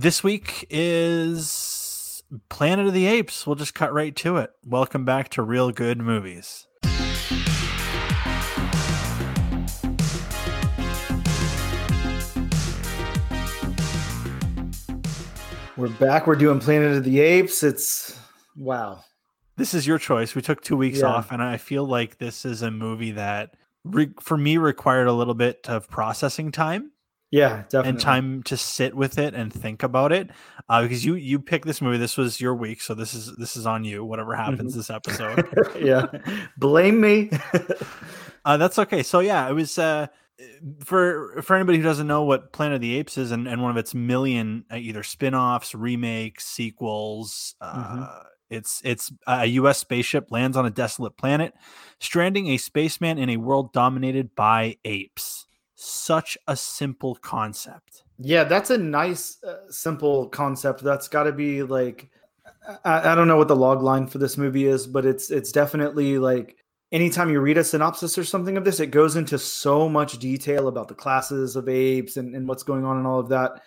This week is Planet of the Apes. We'll just cut right to it. Welcome back to Real Good Movies. We're back. We're doing Planet of the Apes. It's wow. This is your choice. We took two weeks Yeah. off, and I feel like this is a movie that, re- for me, required a little bit of processing time Yeah, definitely. and time to sit with it and think about it. Uh, because you you picked this movie. This was your week, so this is this is on you. Whatever happens this episode. yeah. Blame me. Uh, that's okay. So yeah, it was uh, for for anybody who doesn't know what Planet of the Apes is, and, and one of its million uh, either spin-offs, remakes, sequels. Uh, It's it's a U.S. spaceship lands on a desolate planet, stranding a spaceman in a world dominated by apes. Such a simple concept. yeah, that's a nice, uh, simple concept. That's got to be like, I, I don't know what the log line for this movie is, but it's it's definitely like anytime you read a synopsis or something of this, it goes into so much detail about the classes of apes and, and what's going on and all of that.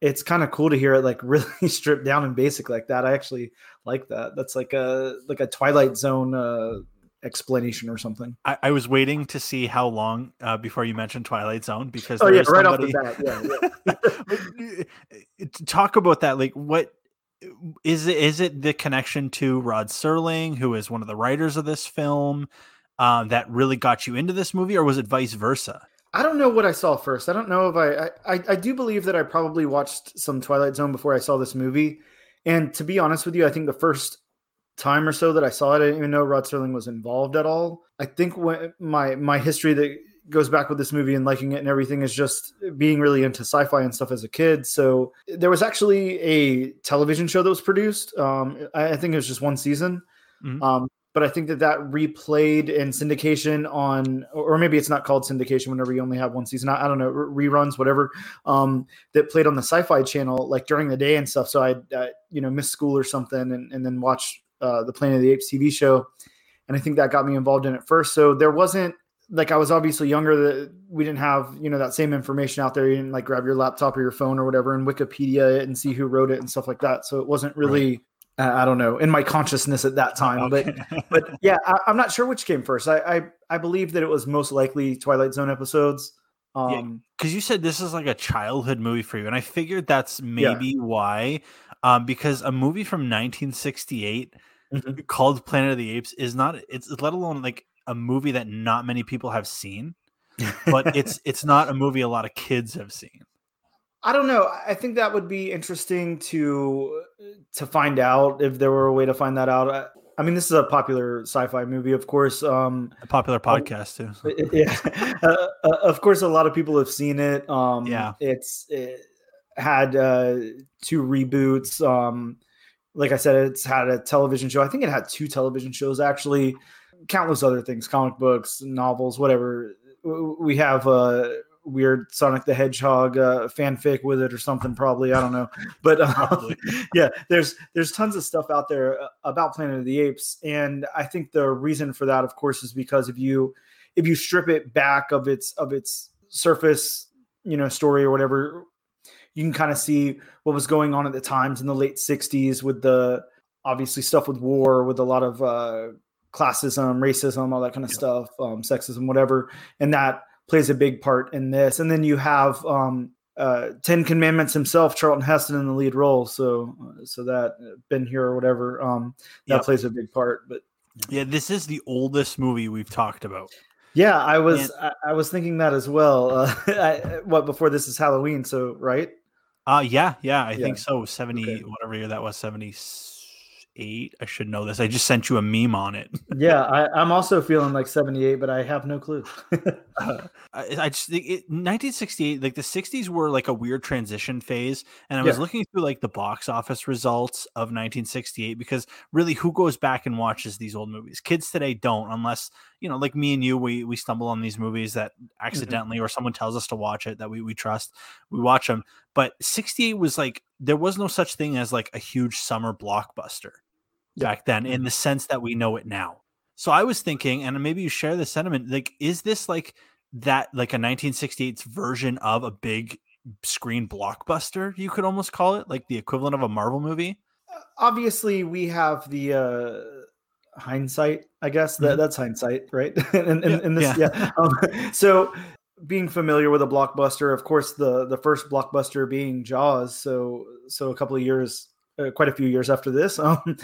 It's kind of cool to hear it like really stripped down and basic like that. I actually like that. That's like a like a Twilight Zone uh, explanation or something. I, I was waiting to see how long uh, before you mentioned Twilight Zone because Oh yeah, right somebody- off the bat. Yeah, yeah. talk about that like what is it is it the connection to rod serling who is one of the writers of this film um, that really got you into this movie or was it vice versa I don't know what I saw first. I don't know if I, I I do believe that I probably watched some Twilight Zone before I saw this movie. And to be honest with you, I think the first time or so that I saw it, I didn't even know Rod Serling was involved at all. I think when my my history that goes back with this movie and liking it and everything is just being really into sci-fi and stuff as a kid. So there was actually a television show that was produced. Um, I, I think it was just one season. Mhm. Um, but I think that that replayed in syndication on, or maybe it's not called syndication whenever you only have one season. I, I don't know, re- reruns, whatever. Um, that played on the Sci-Fi Channel like during the day and stuff. So I, uh, you know, miss school or something, and, and then watch uh, the Planet of the Apes TV show. And I think that got me involved in it first. So there wasn't like I was obviously younger that we didn't have you know that same information out there. You didn't like grab your laptop or your phone or whatever and Wikipedia it and see who wrote it and stuff like that. So it wasn't really. Uh, I don't know in my consciousness at that time, but Okay. but yeah, I, I'm not sure which came first. I, I I believe that it was most likely Twilight Zone episodes. Um, because you said this is like a childhood movie for you and i figured that's maybe why um, because a movie from 1968 Mhm. called planet of the apes is not it's let alone like a movie that not many people have seen but it's it's not a movie a lot of kids have seen I don't know. I think that would be interesting to to find out if there were a way to find that out. I, I mean, this is a popular sci-fi movie, of course. Um, a popular podcast too yeah, uh, uh, of course, a lot of people have seen it. Um, Yeah. it's it had uh, two reboots. Um, like I said, it's had a television show. I think it had two television shows actually. Countless other things, comic books, novels, whatever. We have uh, weird Sonic the Hedgehog uh, fanfic with it or something. Probably I don't know, but um, yeah, there's there's tons of stuff out there uh, about Planet of the Apes, and I think the reason for that, of course, is because if you if you strip it back of its of its surface, you know, story or whatever, you can kind of see what was going on at the times in the late '60s with the obviously stuff with war, with a lot of uh, classism, racism, all that kind of stuff, um, sexism, whatever, and that plays a big part in this. And then you have um, uh, Ten Commandments himself, Charlton Heston, in the lead role. So, uh, so that Ben-Hur or whatever, um, that Yep. plays a big part. But yeah this is the oldest movie we've talked about yeah, I was And- I, I was thinking that as well. Uh, I, what before this is Halloween, so right? Uh yeah yeah i Yeah. think so 70 Okay. whatever year that was 78 i should know this i just sent you a meme on it Yeah, I, I'm also feeling like 78, but I have no clue. I, I just think it, 1968, like the 60s were like a weird transition phase. And I was Yeah. looking through like the box office results of 1968 because really, who goes back and watches these old movies? Kids today don't, unless you know, like me and you, we we stumble on these movies that accidentally or someone tells us to watch it that we we trust. We watch them. But 68 was like there was no such thing as like a huge summer blockbuster Yeah. back then in the sense that we know it now. So I was thinking, and maybe you share the sentiment, like, is this like that, like a 1968's version of a big screen blockbuster. You could almost call it like the equivalent of a Marvel movie. Obviously, we have the uh, hindsight. I guess that mm-hmm. that's hindsight, right? in, in, yeah. this, yeah. yeah. Um, so being familiar with a blockbuster, of course, the the first blockbuster being Jaws. So so a couple of years, uh, quite a few years after this. Um,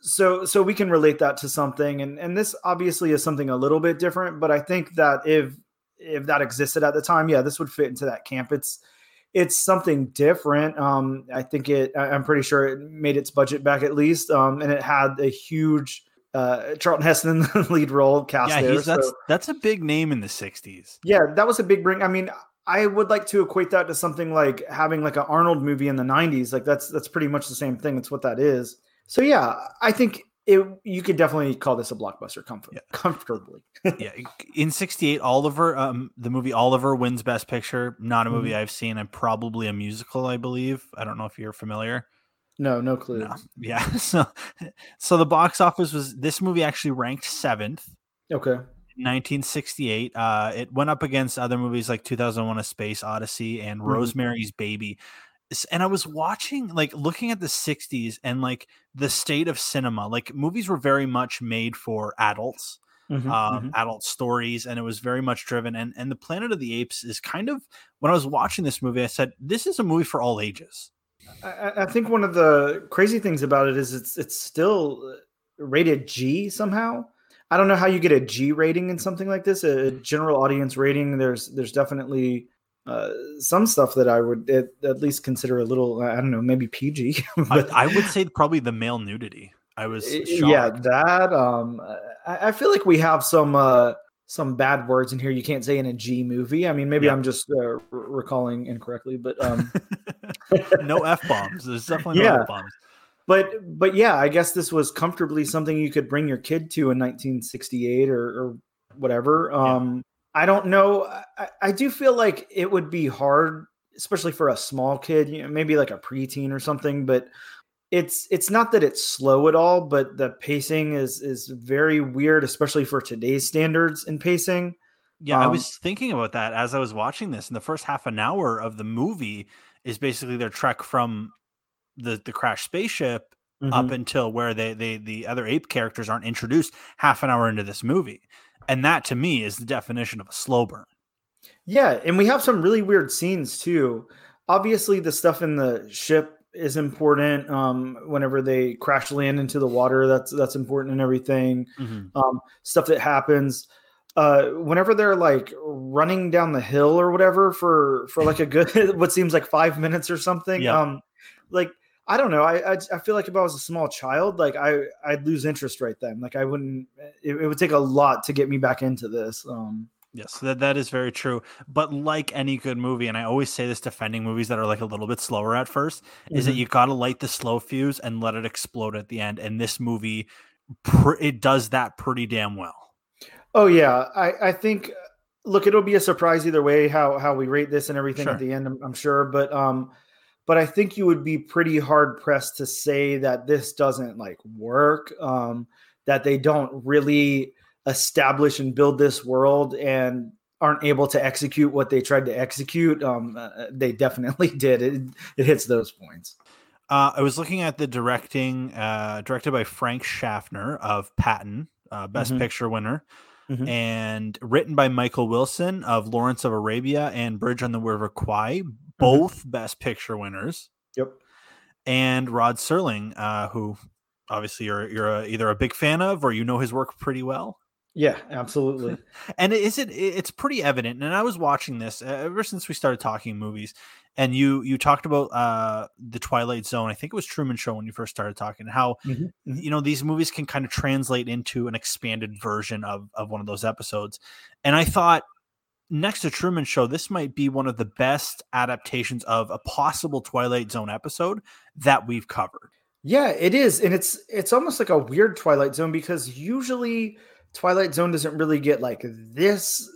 so so we can relate that to something, and and this obviously is something a little bit different. But I think that if if that existed at the time, yeah, this would fit into that camp. It's it's something different. Um, I think it. I'm pretty sure it made its budget back at least, um, and it had a huge uh, Charlton Heston in the lead role cast yeah, there. that's that's a big name in the '60s. Yeah, that was a big bring. I mean, I would like to equate that to something like having like an Arnold movie in the '90s. Like that's that's pretty much the same thing. That's what that is. So yeah, I think it you could definitely call this a blockbuster comfort, yeah. comfortably. yeah, in '68, Oliver, um, the movie Oliver wins Best Picture. Not a movie mm-hmm. I've seen, and probably a musical, I believe. I don't know if you're familiar. No, no clue. No. Yeah. So, so the box office was this movie actually ranked seventh. Okay. 1968. Uh, it went up against other movies like 2001: A Space Odyssey and mm-hmm. Rosemary's Baby. And I was watching, like, looking at the 60s and like the state of cinema. Like, movies were very much made for adults. Mm-hmm, um, mm-hmm. adult stories, and it was very much driven. And and the Planet of the Apes is kind of when I was watching this movie, I said, "This is a movie for all ages." I, I, think one of the crazy things about it is it's it's still rated G somehow. I don't know how you get a G rating in something like this, a general audience rating. There's there's definitely uh, some stuff that I would at, at, least consider a little. I don't know, maybe PG. but I, I, would say probably the male nudity. I was shocked. yeah that. Um, I, I, feel like we have some uh, some bad words in here you can't say in a G movie. I mean, maybe yeah. I'm just uh, recalling incorrectly, but um, no f bombs. There's definitely no yeah. f bombs. But but yeah, I guess this was comfortably something you could bring your kid to in 1968 or, or whatever. Um, yeah. I don't know. I, I do feel like it would be hard, especially for a small kid. You know, maybe like a preteen or something. But it's it's not that it's slow at all, but the pacing is is very weird, especially for today's standards in pacing. Yeah, um, I was thinking about that as I was watching this. In the first half an hour of the movie is basically their trek from the the crashed spaceship mm-hmm. up until where they they the other ape characters aren't introduced half an hour into this movie, and that to me is the definition of a slow burn. Yeah, and we have some really weird scenes too. Obviously, the stuff in the ship is important. Um, whenever they crash land into the water, that's that's important and everything. Mm-hmm. Um, stuff that happens. Uh, whenever they're like running down the hill or whatever for for like a good what seems like five minutes or something. Yeah. Um, like I don't know. I, I, I feel like if I was a small child, like I I'd lose interest right then. Like I wouldn't. It, it would take a lot to get me back into this. Um, Yes, that, that is very true. But like any good movie, and I always say this defending movies that are like a little bit slower at 1st mm-hmm. is that mm-hmm. you got to light the slow fuse and let it explode at the end. And this movie, pr- it does that pretty damn well. Oh yeah, I I think look, it'll be a surprise either way how how we rate this and everything sure. at the end. I'm, I'm sure, but um, but I think you would be pretty hard pressed to say that this doesn't like work. Um, that they don't really establish and build this world and aren't able to execute what they tried to execute, um, uh, they definitely did. It, it hits those points. Uh, I was looking at the directing, uh, directed by Frank Schaffner of Patton, uh, Best mm-hmm. Picture winner, mm-hmm. and written by Michael Wilson of Lawrence of Arabia and Bridge on the River Kwai, mm-hmm. both mm-hmm. Best Picture winners. Yep. And Rod Serling, uh, who obviously you're you're a, either a big fan of or you know his work pretty well. Yeah, absolutely. and is it it's pretty evident and I was watching this uh, ever since we started talking movies and you you talked about uh the Twilight Zone. I think it was Truman Show when you first started talking how mm-hmm. mm-hmm. you know these movies can kind of translate into an expanded version of of one of those episodes. And I thought next to Truman Show, this might be one of the best adaptations of a possible Twilight Zone episode that we've covered. Yeah, it is. And it's it's almost like a weird Twilight Zone because usually Twilight Zone doesn't really get like this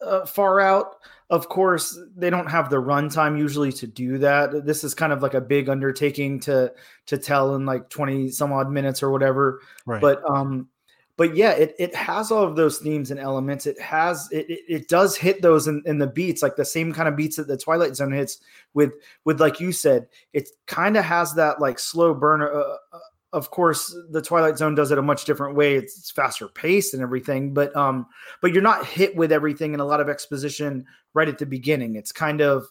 uh, far out. Of course, they don't have the runtime usually to do that. This is kind of like a big undertaking to to tell in like 20 some odd minutes or whatever. Right. But um but yeah, it, it has all of those themes and elements. It has it it, it does hit those in, in the beats, like the same kind of beats that the Twilight Zone hits with with like you said, it kind of has that like slow burner. Uh, uh, of course, the Twilight Zone does it a much different way. It's, it's faster paced and everything, but um, but you're not hit with everything and a lot of exposition right at the beginning. It's kind of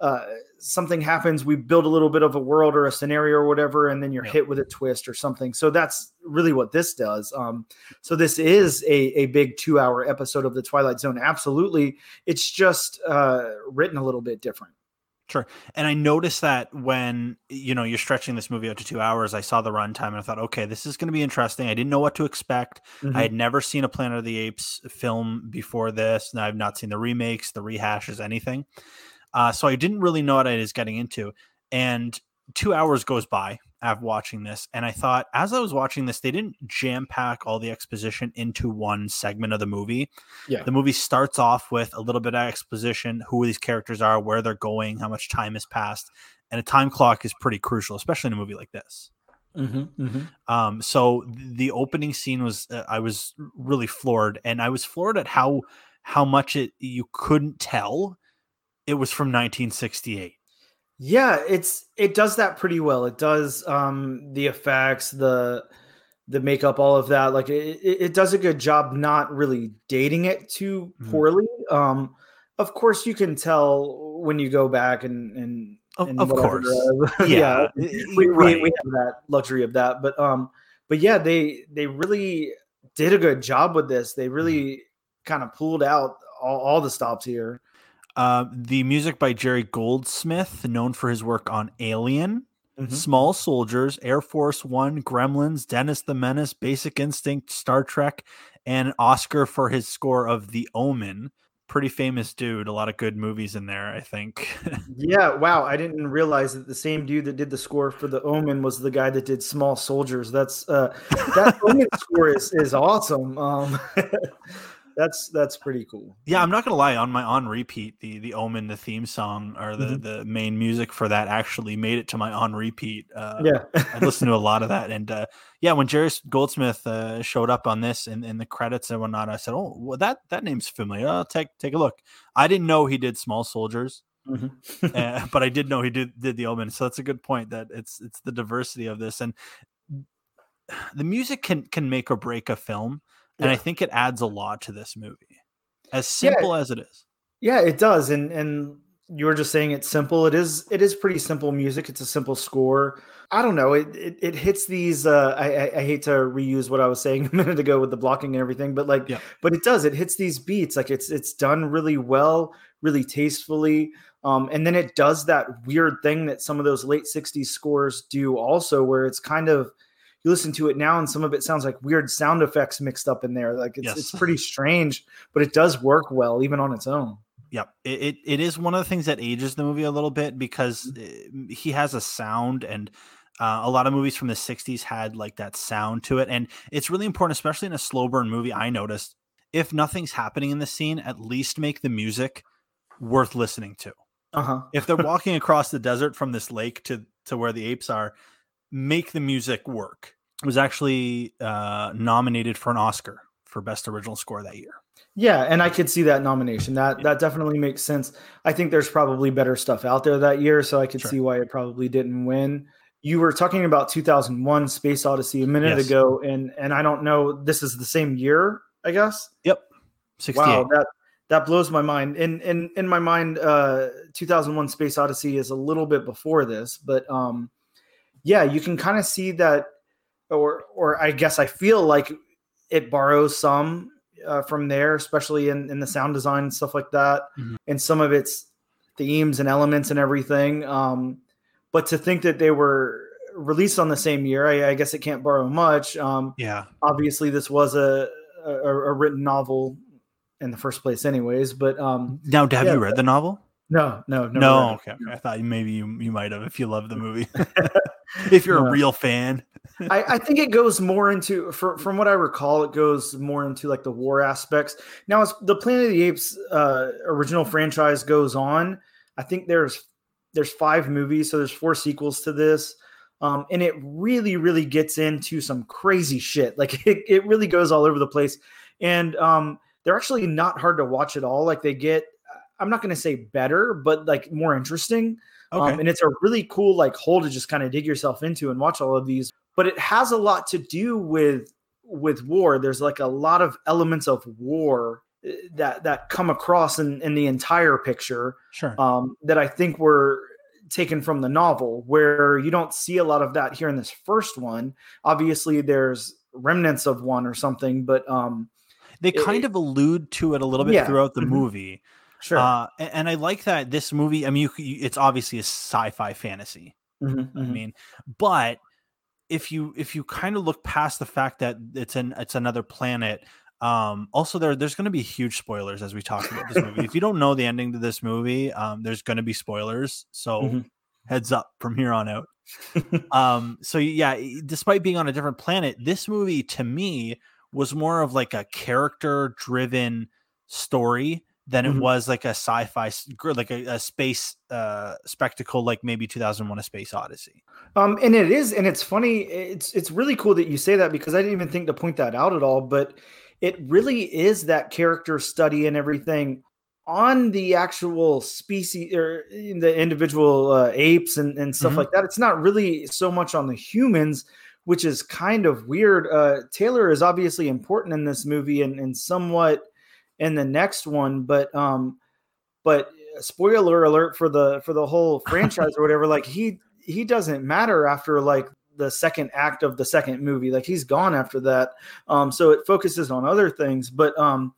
uh, something happens, we build a little bit of a world or a scenario or whatever, and then you're hit with a twist or something. So that's really what this does. Um, so this is a, a big two hour episode of the Twilight Zone. Absolutely. It's just uh, written a little bit different. Sure. And I noticed that when you know you're stretching this movie out to two hours, I saw the runtime and I thought, okay, this is going to be interesting. I didn't know what to expect. Mm-hmm. I had never seen a Planet of the Apes film before this, and I've not seen the remakes, the rehashes, anything. Uh, so I didn't really know what I was getting into. And two hours goes by after watching this. And I thought, as I was watching this, they didn't jam pack all the exposition into one segment of the movie. Yeah. The movie starts off with a little bit of exposition, who these characters are, where they're going, how much time has passed. And a time clock is pretty crucial, especially in a movie like this. Mm-hmm, mm-hmm. Um, so the opening scene was, uh, I was really floored, and I was floored at how how much it you couldn't tell it was from 1968. Yeah, it's it does that pretty well. It does um the effects, the the makeup, all of that. Like it, it does a good job not really dating it too mm-hmm. poorly. Mm-hmm. Um of course you can tell when you go back and and, and of, course. Yeah. yeah. We, right. we, we have that luxury of that. But um but yeah, they they really did a good job with this. They really mm-hmm. kind of pulled out all, all the stops here. Uh, the music by Jerry Goldsmith, known for his work on Alien, mm-hmm. Small Soldiers, Air Force One, Gremlins, Dennis the Menace, Basic Instinct, Star Trek, and Oscar for his score of The Omen. Pretty famous dude. A lot of good movies in there, I think. yeah, wow. I didn't realize that the same dude that did the score for The Omen was the guy that did Small Soldiers. That's uh that Omen score is, is awesome. Um that's that's pretty cool. Yeah, I'm not gonna lie. On my on repeat, the the Omen, the theme song or the mm-hmm. the main music for that actually made it to my on repeat. Uh, yeah, I listened to a lot of that, and uh, yeah, when Jerry Goldsmith uh, showed up on this in, in the credits and whatnot, I said, "Oh, well, that that name's familiar. I'll take take a look." I didn't know he did Small Soldiers. Mm-hmm. uh, but I did know he did did the Omen, so that's a good point. That it's it's the diversity of this, and the music can can make or break a film and yeah. I think it adds a lot to this movie, as simple yeah. as it is. Yeah, it does, and and you were just saying it's simple. It is it is pretty simple music. It's a simple score. I don't know. It it, it hits these. Uh, I, I, I hate to reuse what I was saying a minute ago with the blocking and everything, but like, yeah. but it does. It hits these beats. Like it's it's done really well, really tastefully. Um, and then it does that weird thing that some of those late '60s scores do also, where it's kind of you listen to it now and some of it sounds like weird sound effects mixed up in there. Like it's yes. it's pretty strange, but it does work well even on its own. Yep. It, it, it is one of the things that ages the movie a little bit because mm-hmm. eh, he has a sound and uh, a lot of movies from the 60s had like that sound to it. And it's really important, especially in a slow burn movie. I noticed if nothing's happening in the scene, at least make the music worth listening to. Uh-huh. if they're walking across the desert from this lake to, to where the apes are, make the music work. Was actually uh, nominated for an Oscar for best original score that year. Yeah, and I could see that nomination. That that definitely makes sense. I think there's probably better stuff out there that year, so I could sure. see why it probably didn't win. You were talking about 2001 Space Odyssey a minute yes. ago and and I don't know this is the same year, I guess. Yep. 68. Wow, that that blows my mind. In in in my mind uh 2001 Space Odyssey is a little bit before this, but um yeah, you can kind of see that, or or I guess I feel like it borrows some uh, from there, especially in in the sound design and stuff like that, mm-hmm. and some of its themes and elements and everything. Um, but to think that they were released on the same year, I, I guess it can't borrow much. Um, yeah, obviously this was a, a, a written novel in the first place, anyways. But um, now, have yeah, you read the novel? No, no, no. Okay, okay, I thought maybe you you might have if you love the movie. if you're no. a real fan. I, I, think it goes more into, for, from what I recall, it goes more into like the war aspects. Now, as the Planet of the Apes uh, original franchise goes on, I think there's there's five movies, so there's four sequels to this. Um, and it really, really gets into some crazy shit. Like it, it really goes all over the place. And um, they're actually not hard to watch at all. Like they get, I'm not going to say better, but like more interesting. Um, okay. Um, and it's a really cool like hole to just kind of dig yourself into and watch all of these. But it has a lot to do with with war. There's like a lot of elements of war eh, that that come across in, in the entire picture. Sure. Um, that I think were taken from the novel, where you don't see a lot of that here in this first one. Obviously, there's remnants of one or something, but um, they kind it, of allude to it a little bit yeah. throughout the mm-hmm. movie. Sure. Uh, and, and, I like that this movie. I mean, you, it's obviously a sci-fi fantasy. Mm-hmm, mm-hmm. I mean, but if you if you kind of look past the fact that it's an it's another planet um also there there's going to be huge spoilers as we talk about this movie if you don't know the ending to this movie um there's going to be spoilers so mm-hmm. heads up from here on out um so yeah despite being on a different planet this movie to me was more of like a character driven story than mm-hmm. it was like a sci-fi like a, a space uh spectacle like maybe 2001 a space odyssey um and it is and it's funny it's it's really cool that you say that because i didn't even think to point that out at all but it really is that character study and everything on the actual species or the individual uh, apes and, and stuff mm-hmm. like that it's not really so much on the humans which is kind of weird uh taylor is obviously important in this movie and, and somewhat in the next one. But um, but spoiler alert for the for the whole franchise or whatever. Like he he doesn't matter after like the second act of the second movie. Like he's gone after that. Um, so it focuses on other things. But um,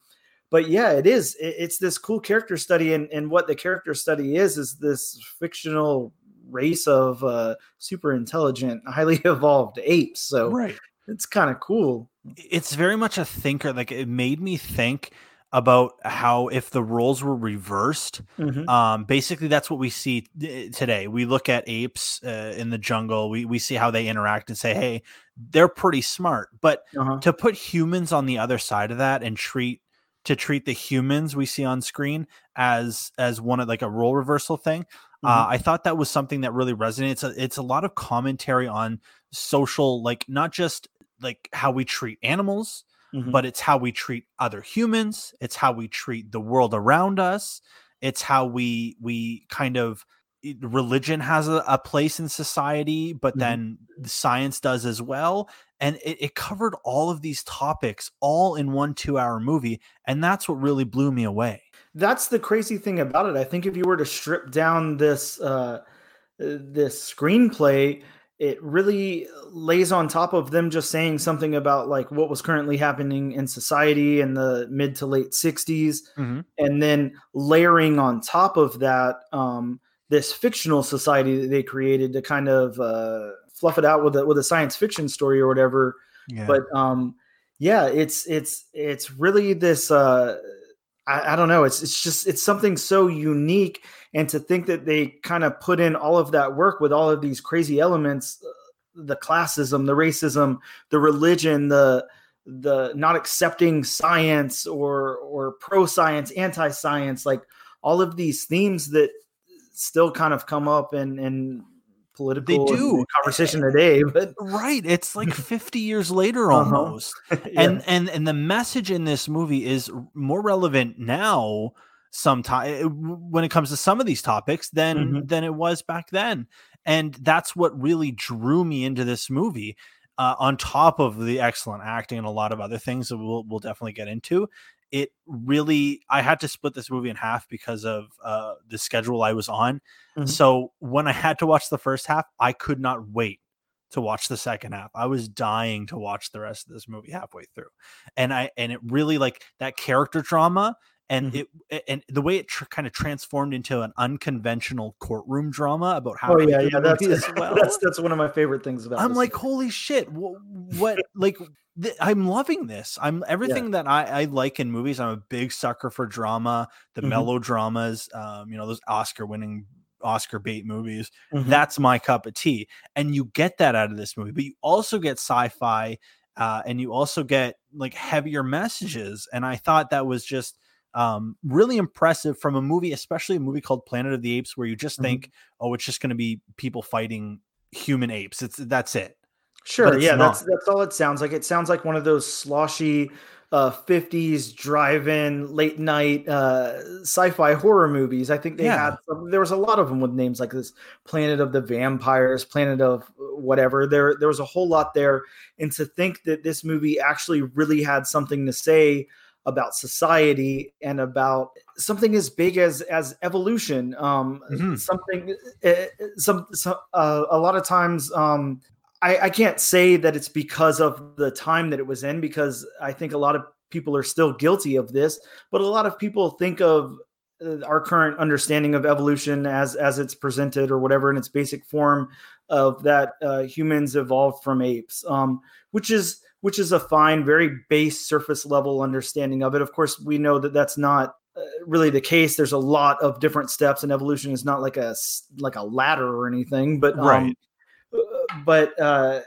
but yeah, it is. It, it's this cool character study, and and what the character study is is this fictional race of uh, super intelligent, highly evolved apes. So right. it's kind of cool. It's very much a thinker. Like it made me think about how if the roles were reversed, mm-hmm. um, basically that's what we see today. We look at apes uh, in the jungle, we we see how they interact and say, "Hey, they're pretty smart." But uh-huh. to put humans on the other side of that and treat to treat the humans we see on screen as as one of like a role reversal thing, uh, mm-hmm. uh, I thought that was something that really resonates. It's a, it's a lot of commentary on social, like not just like how we treat animals mm-hmm. but it's how we treat other humans it's how we treat the world around us it's how we we kind of religion has a, a place in society but mm-hmm. then science does as well and it, it, covered all of these topics all in one two hour movie and that's what really blew me away that's the crazy thing about it i think if you were to strip down this uh this screenplay it really lays on top of them just saying something about like what was currently happening in society in the mid to late 60s mm-hmm. and then layering on top of that um, this fictional society that they created to kind of uh, fluff it out with a, with a science fiction story or whatever yeah. but um, yeah it's it's it's really this uh, I, I don't know it's it's just it's something so unique and to think that they kind of put in all of that work with all of these crazy elements uh, the classism the racism the religion the the not accepting science or or pro science anti science like all of these themes that still kind of come up in in political they do conversation today but right it's like 50 years later uh-huh. almost uh-huh. yeah. and and and the message in this movie is more relevant now sometime eh, when it comes to some of these topics than mm-hmm. than it was back then. And that's what really drew me into this movie uh, on top of the excellent acting and a lot of other things that we'll, we'll definitely get into. It really i had to split this movie in half because of uh, the schedule i was on. Mm-hmm. so when i had to watch the first half i could not wait to watch the second half. I was dying to watch the rest of this movie halfway through. And i and it really like that character drama and mm-hmm. it and the way it tr- kind of transformed into an unconventional courtroom drama about how oh yeah yeah that's well. that's that's one of my favorite things about i'm like movie. holy shit what, what like th- i'm loving this i'm everything yeah. that I, I like in movies i'm a big sucker for drama the mm-hmm. melodramas um you know those oscar winning oscar bait movies mm-hmm. that's my cup of tea and you get that out of this movie but you also get sci-fi uh, and you also get like heavier messages and i thought that was just um, really impressive from a movie, especially a movie called Planet of the Apes, where you just mm-hmm. think, oh, it's just going to be people fighting human apes. It's that's it. Sure, yeah, not. that's that's all it sounds like. It sounds like one of those sloshy uh, 50s drive-in late night uh, sci-fi horror movies. I think they yeah. had some, there was a lot of them with names like this Planet of the Vampires, Planet of whatever. There there was a whole lot there and to think that this movie actually really had something to say about society and about something as big as as evolution um mm-hmm. something uh, some, some uh, a lot of times um I, I can't say that it's because of the time that it was in, because I think a lot of people are still guilty of this, but a lot of people think of uh, our current understanding of evolution as as it's presented or whatever in its basic form of that uh, humans evolved from apes, um, which is which is a fine, very base surface level understanding of it. Of course, we know that that's not uh, really the case. There's a lot of different steps, and evolution is not like a like a ladder or anything. But um, right but uh,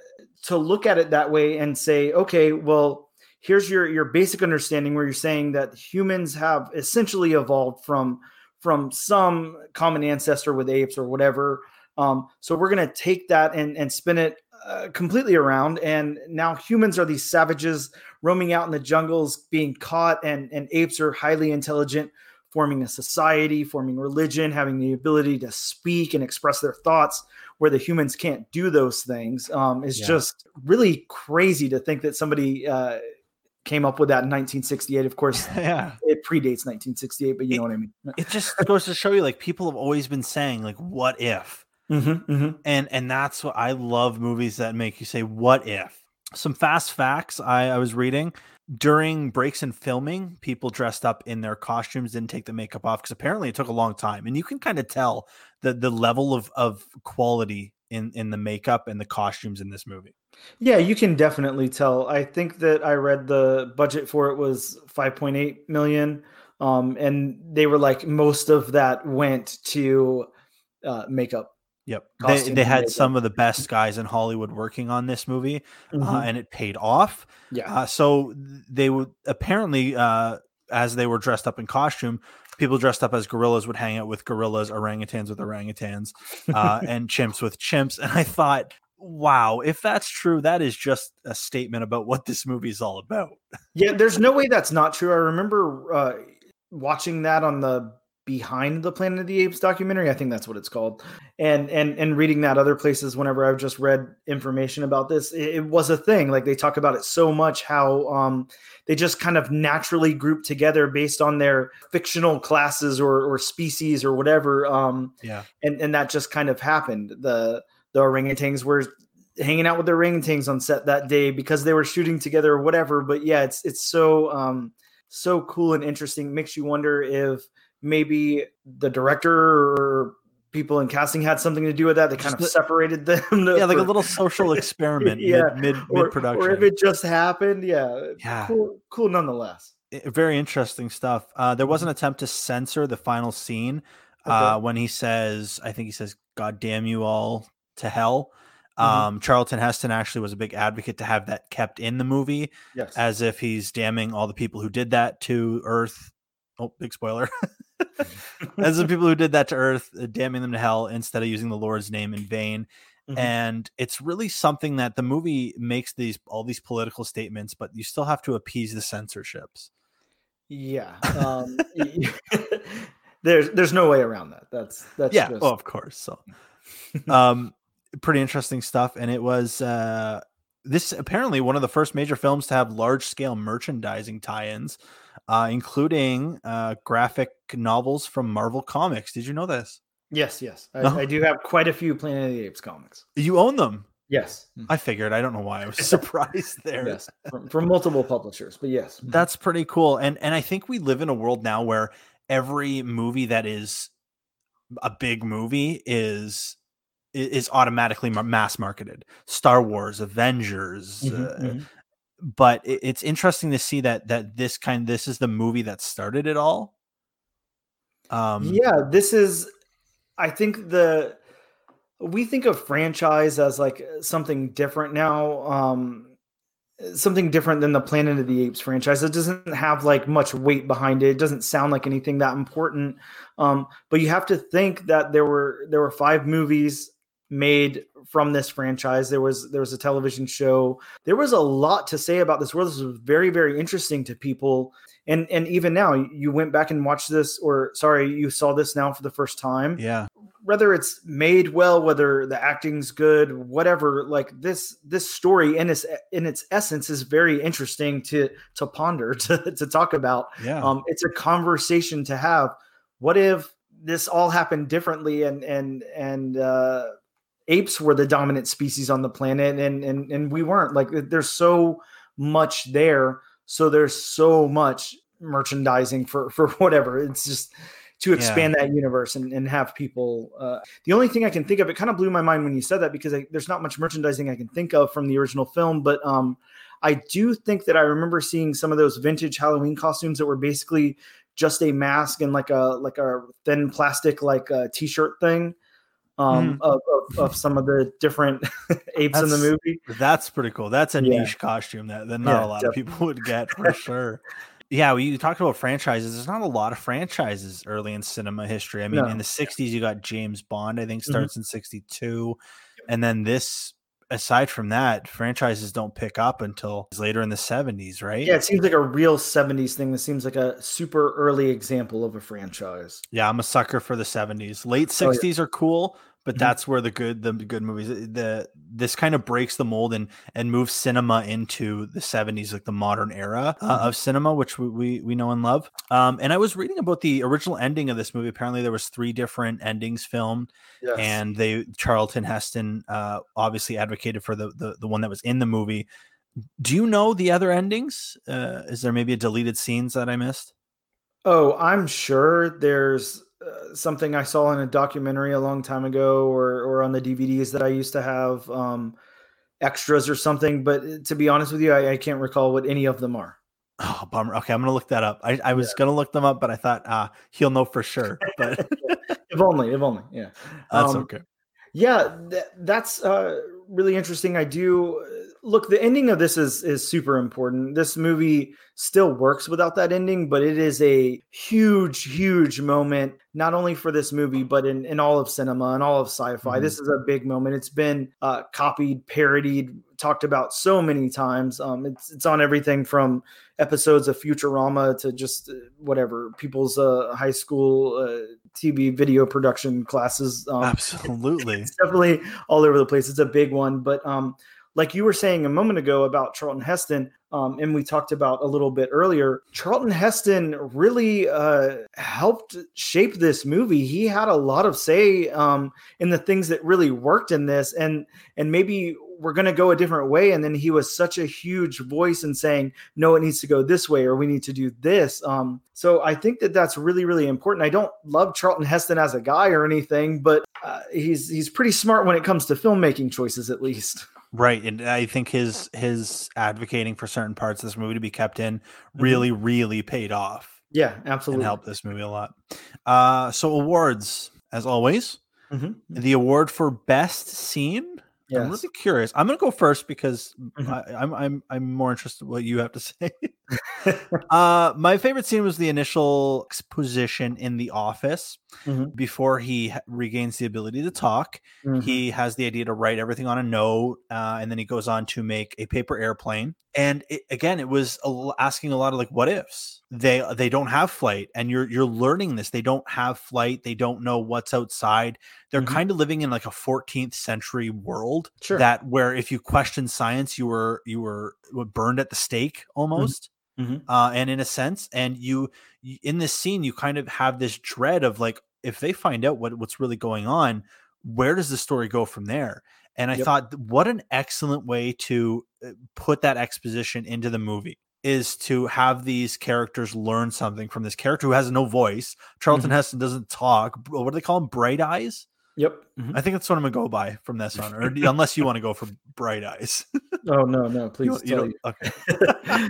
to look at it that way and say, okay, well, here's your your basic understanding where you're saying that humans have essentially evolved from from some common ancestor with apes or whatever. Um, so we're going to take that and and spin it uh, completely around, and now humans are these savages roaming out in the jungles, being caught, and and apes are highly intelligent forming a society, forming religion, having the ability to speak and express their thoughts where the humans can't do those things um, is yeah. just really crazy to think that somebody uh, came up with that in 1968. Of course, yeah, it predates 1968, but you it, know what I mean. it just goes to show you, like people have always been saying, like, "What if?" Mm-hmm, mm-hmm. And and that's what I love movies that make you say, "What if?" Some fast facts I, I was reading during breaks in filming, people dressed up in their costumes didn't take the makeup off because apparently it took a long time, and you can kind of tell the the level of of quality in in the makeup and the costumes in this movie. Yeah, you can definitely tell. I think that I read the budget for it was 5.8 million, um, and they were like most of that went to uh, makeup Yep. They, they had some of the best guys in Hollywood working on this movie, uh, mm-hmm. uh, and it paid off. Yeah. Uh, so they would apparently, uh, as they were dressed up in costume, people dressed up as gorillas would hang out with gorillas, orangutans with orangutans, uh, and chimps with chimps. And I thought, wow, if that's true, that is just a statement about what this movie is all about. Yeah, there's no way that's not true. I remember uh, watching that on the behind the Planet of the Apes documentary. I think that's what it's called. And and and reading that other places whenever I've just read information about this, it, it was a thing. Like they talk about it so much how um, they just kind of naturally group together based on their fictional classes or or species or whatever. Um, yeah. And and that just kind of happened. The the orangutans were hanging out with the orangutans on set that day because they were shooting together or whatever. But yeah, it's it's so um so cool and interesting. Makes you wonder if maybe the director or people in casting had something to do with that. They kind of separated them. Yeah, like a little social experiment. yeah, mid mid production, or, if it just happened. Yeah, yeah, cool, cool nonetheless. Very interesting stuff. Uh, there was an attempt to censor the final scene uh, when he says, "I think he says, God damn you all to hell." Mm-hmm. Um, Charlton Heston actually was a big advocate to have that kept in the movie, yes. as if he's damning all the people who did that to Earth. Oh, big spoiler. As the people who did that to Earth, uh, damning them to hell instead of using the Lord's name in vain. Mm-hmm. And it's really something that the movie makes these all these political statements, but you still have to appease the censorships. Yeah. Um, there's there's no way around that. That's that's yeah. Just... Oh, of course. So, um, pretty interesting stuff, and it was uh, this apparently one of the first major films to have large scale merchandising tie-ins uh, including uh, graphic novels from Marvel Comics. Did you know this? Yes, yes. I, no? I, do have quite a few Planet of the Apes comics. You own them? Yes. Hmm. I figured. I don't know why I was surprised there. yes, from, from multiple publishers, but yes. That's pretty cool. And and I think we live in a world now where every movie that is a big movie is is automatically mass marketed. Star Wars, Avengers, mm-hmm, uh, mm-hmm but it, it's interesting to see that that this kind this is the movie that started it all. Um, yeah, this is. I think the we think of franchise as like something different now. Um, something different than the Planet of the Apes franchise. It doesn't have like much weight behind it. It doesn't sound like anything that important. Um, but you have to think that there were there were five movies made from this franchise. There was there was a television show. There was a lot to say about this world. This was very very interesting to people. And and even now, you went back and watched this, or sorry, you saw this now for the first time. Yeah. Whether it's made well, whether the acting's good, whatever, like this this story in its in its essence is very interesting to to ponder to to talk about. Yeah. Um, it's a conversation to have. What if this all happened differently and and and uh apes were the dominant species on the planet and and and we weren't. Like there's so much there. So there's so much merchandising for for whatever. It's just to expand yeah. that universe and, and have people uh, the only thing i can think of it kind of blew my mind when you said that because I, there's not much merchandising i can think of from the original film but um i do think that i remember seeing some of those vintage halloween costumes that were basically just a mask and like a like a thin plastic like a t-shirt thing um, mm. of, of, of, some of the different apes that's, in the movie. That's pretty cool. That's a yeah. niche costume that, that not yeah, a lot definitely. of people would get for sure. Yeah, well, you talked about franchises. There's not a lot of franchises early in cinema history. I mean, no. in the 60s, you got James Bond, I think mm-hmm. starts mm-hmm. in 62. And then this aside from that, franchises don't pick up until later in the 70s, right? Yeah, it seems like a real 70s thing. This seems like a super early example of a franchise. Yeah, I'm a sucker for the 70s. Late 60s oh, yeah. are cool, but mm-hmm. that's where the good the good movies the this kind of breaks the mold and and moves cinema into the 70s like the modern era uh, mm-hmm. of cinema which we, we, we know and love um and i was reading about the original ending of this movie apparently there was three different endings filmed yes. and they charlton heston uh obviously advocated for the, the the one that was in the movie do you know the other endings uh is there maybe a deleted scenes that i missed oh i'm sure there's uh, something I saw in a documentary a long time ago, or or on the DVDs that I used to have, um, extras or something. But uh, to be honest with you, I, I can't recall what any of them are. Oh, bummer. Okay, I'm gonna look that up. I, I was yeah. gonna look them up, but I thought uh he'll know for sure. But if only, if only, yeah. That's um, okay. Yeah, th- that's uh really interesting. I do look the ending of this is is super important. This movie still works without that ending but it is a huge huge moment not only for this movie but in, in all of cinema and all of sci-fi. Mm-hmm. this is a big moment. It's been uh, copied parodied talked about so many times. Um, it's, it's on everything from episodes of futurama to just uh, whatever people's uh, high school uh, tv video production classes. Um, absolutely. it's definitely all over the place. It's a big one but um like you were saying a moment ago about Charlton Heston, um, and we talked about a little bit earlier, Charlton Heston really uh, helped shape this movie. He had a lot of say um, in the things that really worked in this, and and maybe we're going to go a different way. And then he was such a huge voice in saying, no, it needs to go this way, or we need to do this. Um, so I think that that's really, really important. I don't love Charlton Heston as a guy or anything, but uh, he's he's pretty smart when it comes to filmmaking choices, at least. Right, and I think his his advocating for certain parts of this movie to be kept in mm-hmm. really, mm-hmm. really paid off. Yeah, absolutely, and helped this movie a lot. Uh, so awards, as always, mm-hmm. the award for best scene Yes. I'm really curious. I'm going to go first because mm-hmm. I, am I'm, I'm I'm more interested in what you have to say. uh, my favorite scene was the initial exposition in the office mm-hmm. before he regains the ability to talk. Mm-hmm. He has the idea to write everything on a note, uh, and then he goes on to make a paper airplane. And it, again, it was a, asking a lot of like what ifs. They they don't have flight, and you're you're learning this. They don't have flight. They don't know what's outside. They're mm-hmm. kind of living in like a 14th century world sure. that where if you question science, you were you were burned at the stake mm-hmm. almost. Mm-hmm. Uh, and in a sense, and you, in this scene, you kind of have this dread of like if they find out what what's really going on, where does the story go from there? And I yep. thought, what an excellent way to uh, put that exposition into the movie is to have these characters learn something from this character who has no voice. Charlton mm-hmm. Heston doesn't talk. What do they call him? Bright eyes. Yep. Mm-hmm. I think that's what I'm gonna go by from this on, or unless you want to go for bright eyes. oh no, no, please. You, you okay.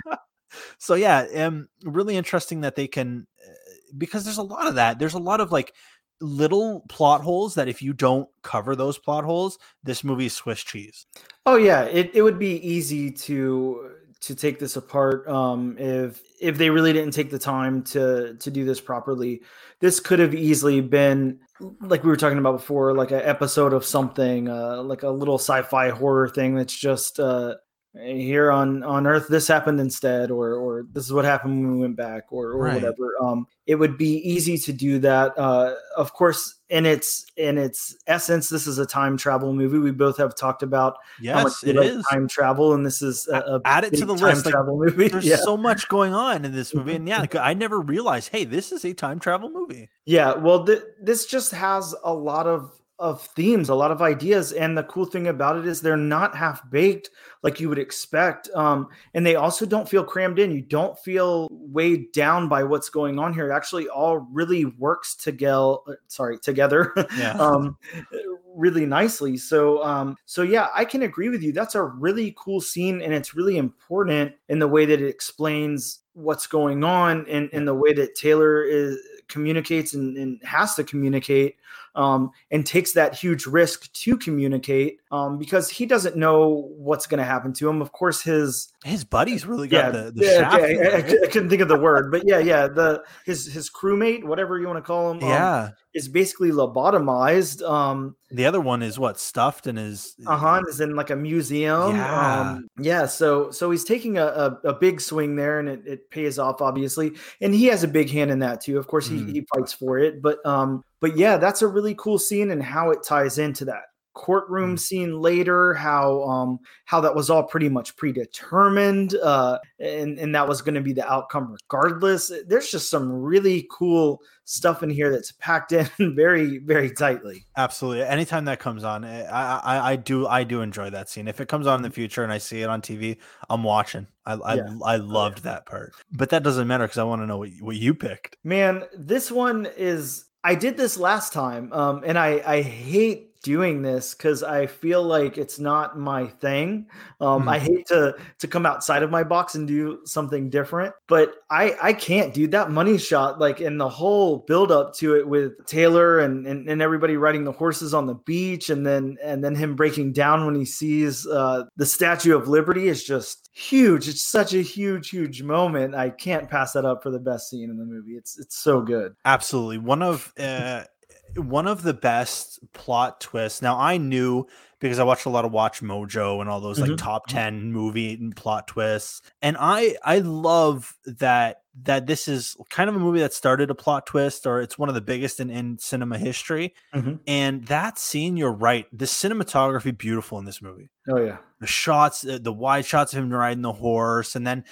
so yeah, um, really interesting that they can, uh, because there's a lot of that. There's a lot of like little plot holes that if you don't cover those plot holes, this movie is Swiss cheese. Oh yeah, it, it would be easy to to take this apart um, if if they really didn't take the time to to do this properly. This could have easily been like we were talking about before, like an episode of something, uh, like a little sci-fi horror thing that's just uh, here on on earth this happened instead or or this is what happened when we went back or, or right. whatever um it would be easy to do that uh of course in its in its essence this is a time travel movie. We both have talked about yes it is. time travel and this is a, a add it to the list travel like, movie. there's yeah. so much going on in this movie and yeah like, i never realized hey this is a time travel movie. Yeah well th- this just has a lot of of themes, a lot of ideas. And the cool thing about it is they're not half baked like you would expect. Um, and they also don't feel crammed in. You don't feel weighed down by what's going on here. It actually all really works together. Sorry, together. Yeah. um, really nicely. So um so yeah, I can agree with you. That's a really cool scene and it's really important in the way that it explains what's going on and in the way that Taylor is communicates and, and has to communicate um, and takes that huge risk to communicate um, because he doesn't know what's going to happen to him. Of course, his his buddies really got yeah, the, the yeah. Okay. I, I, I, couldn't think of the word, but yeah, yeah, the his his crewmate, whatever you want to call him, um, yeah, um, is basically lobotomized. Um, the other one is what stuffed and is uh huh is in like a museum. Yeah, um, yeah. So so he's taking a, a, a big swing there, and it, it pays off obviously, and he has a big hand in that too. Of course, he, mm. he fights for it, but um, but yeah, that's a really cool scene and how it ties into that courtroom mm. scene later how um how that was all pretty much predetermined uh and and that was going to be the outcome regardless there's just some really cool stuff in here that's packed in very very tightly absolutely anytime that comes on eh, I, I i do i do enjoy that scene if it comes on in the mm-hmm. future and i see it on tv i'm watching i i, yeah. I loved that part but that doesn't matter because i want to know what, what you picked man this one is I did this last time, um, and I I hate doing this because I feel like it's not my thing. Um, mm. I hate to to come outside of my box and do something different, but I I can't do that money shot like in the whole build up to it with Taylor and, and and everybody riding the horses on the beach, and then and then him breaking down when he sees uh, the Statue of Liberty is just huge. It's such a huge huge moment. I can't pass that up for the best scene in the movie. It's it's so good. Absolutely, one of. Uh one of the best plot twists. Now I knew because I watched a lot of Watch Mojo and all those mm-hmm. like top mm-hmm. 10 movie and plot twists. And I I love that that this is kind of a movie that started a plot twist or it's one of the biggest in, in cinema history. Mm-hmm. And that scene, you're right. The cinematography beautiful in this movie. Oh yeah. The shots, the, the wide shots of him riding the horse, and then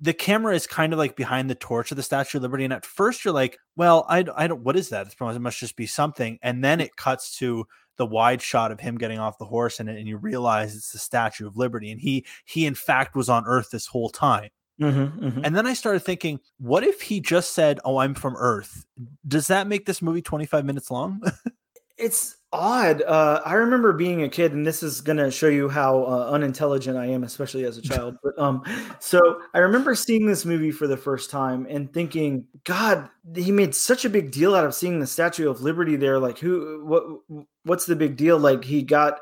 the camera is kind of like behind the torch of the Statue of Liberty. And at first, you're like, "Well, I, I don't. What is that? It must just be something." And then it cuts to the wide shot of him getting off the horse and, and you realize it's the Statue of Liberty, and he he in fact was on Earth this whole time. Mm-hmm, mm-hmm. And then I started thinking, what if he just said, "Oh, I'm from Earth"? Does that make this movie 25 minutes long? it's odd. Uh, I remember being a kid, and this is going to show you how uh, unintelligent I am, especially as a child. But um, so I remember seeing this movie for the first time and thinking, God, he made such a big deal out of seeing the Statue of Liberty there. Like, who? What? What's the big deal? Like, he got.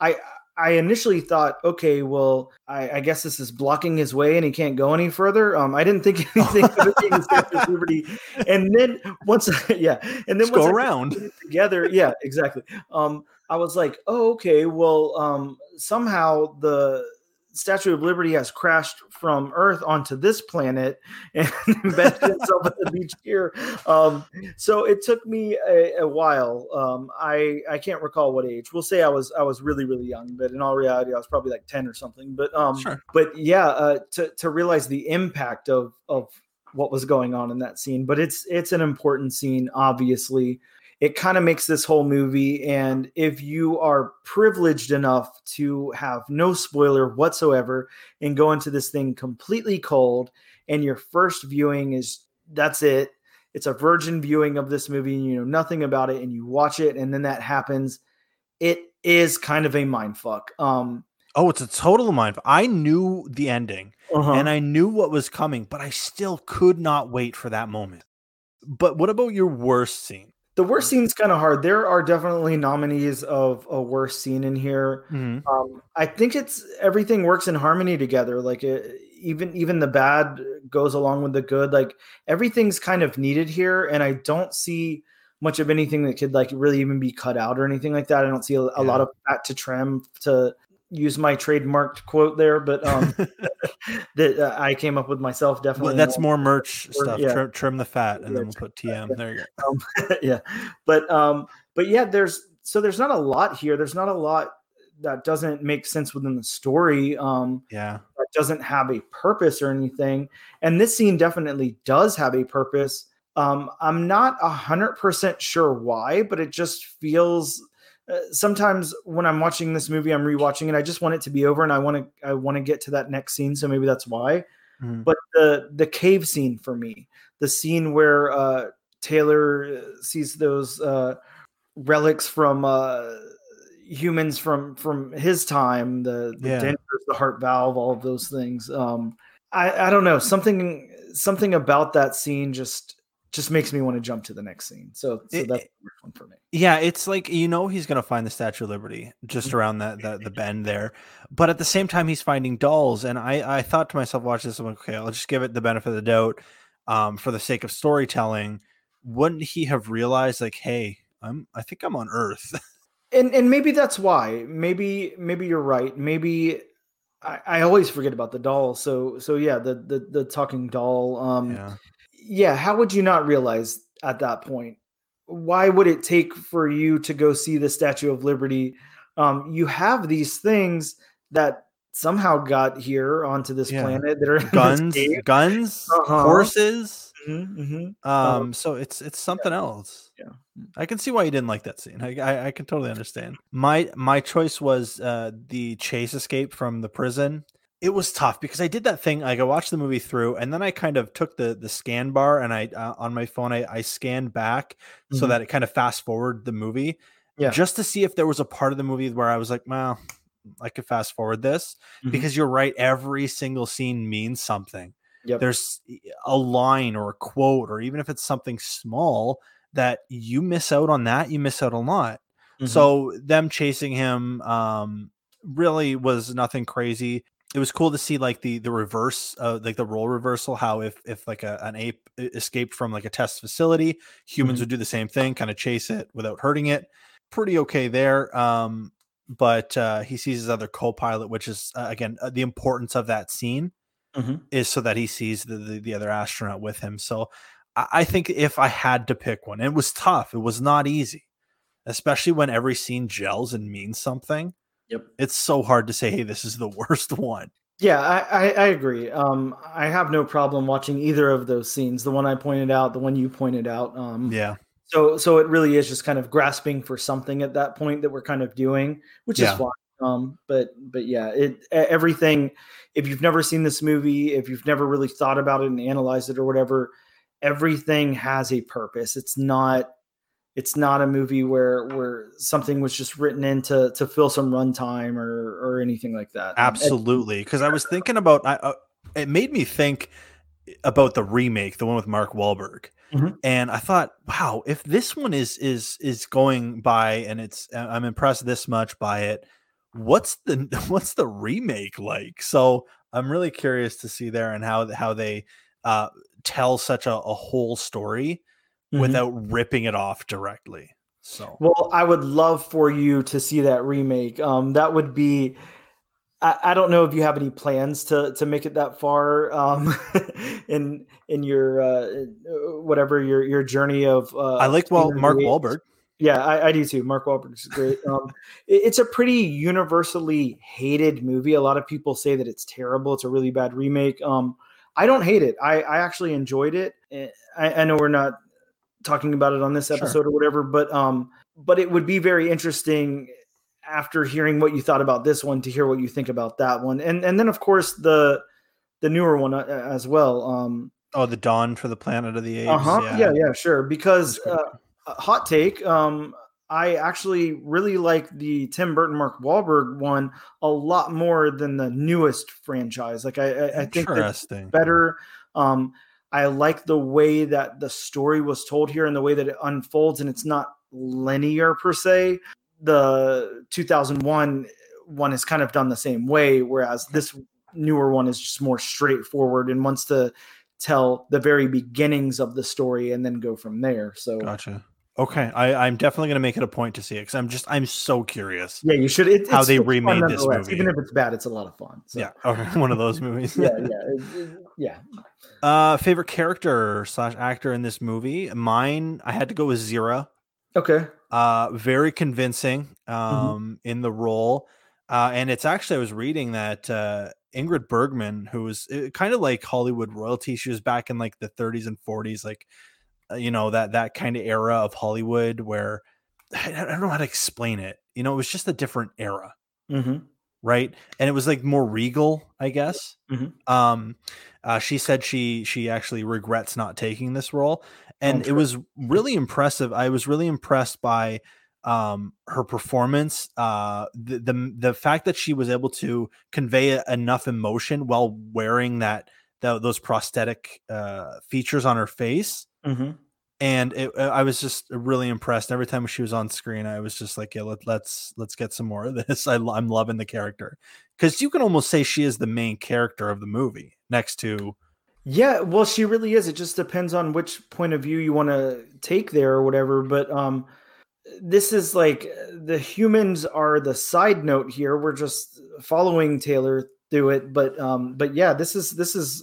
I I initially thought, okay, well, I, I, guess this is blocking his way and he can't go any further. Um, I didn't think anything of it being Statue Liberty. And then once, yeah, and then Let's go around together, yeah, exactly. Um, I was like, oh, okay, well, um, somehow the Statue of Liberty has crashed from Earth onto this planet and embedded itself at the beach here. Um, so it took me a, a while. Um, I I can't recall what age. We'll say I was I was really really young, but in all reality, I was probably like ten or something. But um, sure. but yeah, uh, to to realize the impact of of what was going on in that scene. But it's it's an important scene, obviously it kind of makes this whole movie. And if you are privileged enough to have no spoiler whatsoever and go into this thing completely cold, and your first viewing is that's it, it's a virgin viewing of this movie, and you know nothing about it, and you watch it, and then that happens, it is kind of a mind fuck. Um, oh, it's a total mind. I knew the ending. Uh-huh. And I knew what was coming, but I still could not wait for that moment. But what about your worst scene? The worst scene's kind of hard. There are definitely nominees of a worst scene in here. Mm-hmm. Um, I think it's everything works in harmony together. Like it, even even the bad goes along with the good. Like everything's kind of needed here, and I don't see much of anything that could like really even be cut out or anything like that. I don't see a, a yeah. lot of fat to trim to use my trademarked quote there, but um, that uh, I came up with myself. Definitely, well, that's more merch stuff. Yeah. Trim, trim, the fat, and yeah, then we'll put TM. There you go. Um, yeah, but um, but yeah, there's so there's not a lot here. There's not a lot that doesn't make sense within the story. Um, yeah, that doesn't have a purpose or anything. And this scene definitely does have a purpose. Um, I'm not a hundred percent sure why, but it just feels. Uh, sometimes when I'm watching this movie, I'm rewatching it. I just want it to be over, and I want to. I want to get to that next scene. So maybe that's why. Mm-hmm. But the the cave scene for me, the scene where uh, Taylor sees those uh, relics from uh, humans from from his time, the the, yeah. dentures, the heart valve, all of those things. Um, I I don't know something something about that scene just just makes me want to jump to the next scene. So, so it, that's one for me. Yeah, it's like you know he's gonna find the Statue of Liberty just mm-hmm. around that, that the bend there, but at the same time he's finding dolls. And I I thought to myself, watch this, I'm like, okay, I'll just give it the benefit of the doubt, um, for the sake of storytelling. Wouldn't he have realized like, hey, I'm I think I'm on Earth. and and maybe that's why. Maybe maybe you're right. Maybe I, I always forget about the doll. So so yeah, the the the talking doll. Um, yeah. Yeah. How would you not realize at that point? Why would it take for you to go see the Statue of Liberty? Um, you have these things that somehow got here onto this yeah. planet that are guns, guns, uh-huh. horses. Mm-hmm, mm-hmm. Um, um, so it's it's something yeah. else. Yeah, I can see why you didn't like that scene. I I, I can totally understand. My my choice was uh, the chase escape from the prison. It was tough because I did that thing. Like I watched the movie through, and then I kind of took the the scan bar and I uh, on my phone I, I scanned back mm-hmm. so that it kind of fast forward the movie. Yeah, just to see if there was a part of the movie where I was like, well, I could fast forward this mm-hmm. because you're right. Every single scene means something. Yep. There's a line or a quote, or even if it's something small that you miss out on that, you miss out a lot. Mm-hmm. So them chasing him um, really was nothing crazy. It was cool to see like the the reverse, uh, like the role reversal. How if if like a, an ape escaped from like a test facility, humans mm-hmm. would do the same thing, kind of chase it without hurting it. Pretty okay there. Um, but uh, he sees his other co-pilot, which is uh, again uh, the importance of that scene mm-hmm. is so that he sees the, the, the other astronaut with him. So I, I think if I had to pick one, it was tough. It was not easy, especially when every scene gels and means something. Yep, it's so hard to say, "Hey, this is the worst one." Yeah, I, I, I, agree. Um, I have no problem watching either of those scenes. The one I pointed out, the one you pointed out. Um, yeah. So so it really is just kind of grasping for something at that point that we're kind of doing, which yeah. is fine. Um, but but yeah, it everything. If you've never seen this movie, if you've never really thought about it and analyzed it or whatever, everything has a purpose. It's not it's not a movie where where something was just written in to to fill some runtime or or anything like that. Absolutely, because I was thinking about I, uh, it made me think about the remake, the one with Mark Wahlberg. Mm-hmm. And I thought, wow, if this one is is is going by and it's I'm impressed this much by it, what's the what's the remake like? So I'm really curious to see there and how how they uh, tell such a, a whole story mm-hmm. without ripping it off directly. So well, I would love for you to see that remake. Um, that would be. I, I don't know if you have any plans to to make it that far um, in in your uh, whatever your your journey of. Uh, I like well Mark Wahlberg. Yeah, I, I, do too. Mark Wahlberg is great. Um, it, it's a pretty universally hated movie. A lot of people say that it's terrible. It's a really bad remake. Um, I don't hate it. I, I actually enjoyed it. Eh, I, I, know we're not talking about it on this episode sure. or whatever, but um, but it would be very interesting after hearing what you thought about this one to hear what you think about that one, and and then of course the the newer one uh, as well. Um, oh, the Dawn for the Planet of the Apes. Uh-huh. Yeah. yeah, yeah, sure. Because uh, hot take. Um, I actually really like the Tim Burton Mark Wahlberg one a lot more than the newest franchise. Like I, I, I think it's better. Um, I like the way that the story was told here and the way that it unfolds, and it's not linear per se. The 2001 one is kind of done the same way, whereas this newer one is just more straightforward and wants to tell the very beginnings of the story and then go from there. So gotcha. Okay, I, I'm definitely going to make it a point to see it because I'm just I'm so curious. Yeah, you should. It, how they remade this movie, even if it's bad, it's a lot of fun. So. Yeah, okay, one of those movies. yeah, yeah, it, it, yeah. Uh, favorite character slash actor in this movie? Mine, I had to go with Zira. Okay. Uh, very convincing mm-hmm. um mm-hmm. in the role. Uh, and it's actually I was reading that uh, Ingrid Bergman, who was uh, kind of like Hollywood royalty, she was back in like the 30s and 40s, like uh, you know that that kind of era of Hollywood where I, I, don't know how to explain it. You know, it was just a different era, mm-hmm. Right? And it was like more regal, I guess. Mm-hmm. Um, uh, she said she she actually regrets not taking this role, and it was really impressive. I was really impressed by um her performance uh the, the the fact that she was able to convey enough emotion while wearing that the, those prosthetic uh features on her face Mm-hmm. And it, uh, I was just really impressed. Every time she was on screen, I was just like, "Yeah, let, let's let's get some more of this." I, I'm loving the character because you can almost say she is the main character of the movie, next to yeah, well, she really is. It just depends on which point of view you want to take there or whatever. But um, this is like the humans are the side note here. We're just following Taylor through it. But um, but yeah, this is this is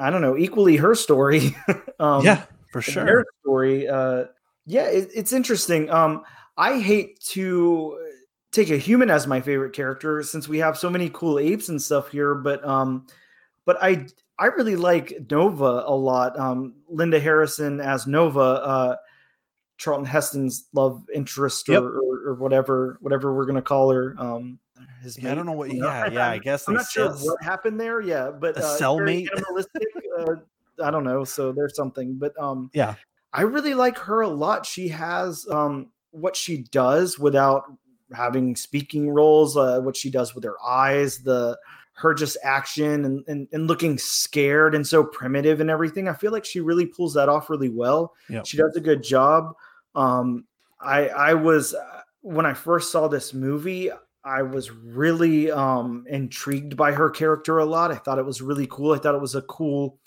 I don't know equally her story. um, yeah, for sure. story. Uh, yeah, it, it's interesting. Um, I hate to take a human as my favorite character since we have so many cool apes and stuff here, but um, but I I really like Nova a lot. Um, Linda Harrison as Nova, uh, Charlton Heston's love interest or, yep. or, or, whatever whatever we're gonna call her. Um, his yeah, I don't know what. Yeah, yeah. I guess I'm not sure what happened there. Yeah, but a uh, cellmate. uh, I don't know. So there's something, but um, yeah, I really like her a lot. She has um what she does without having speaking roles, uh, what she does with her eyes, the her just action and, and, and looking scared and so primitive and everything. I feel like she really pulls that off really well. Yep. She does a good job. Um, I I was uh, when I first saw this movie, I was really um, intrigued by her character a lot. I thought it was really cool. I thought it was a cool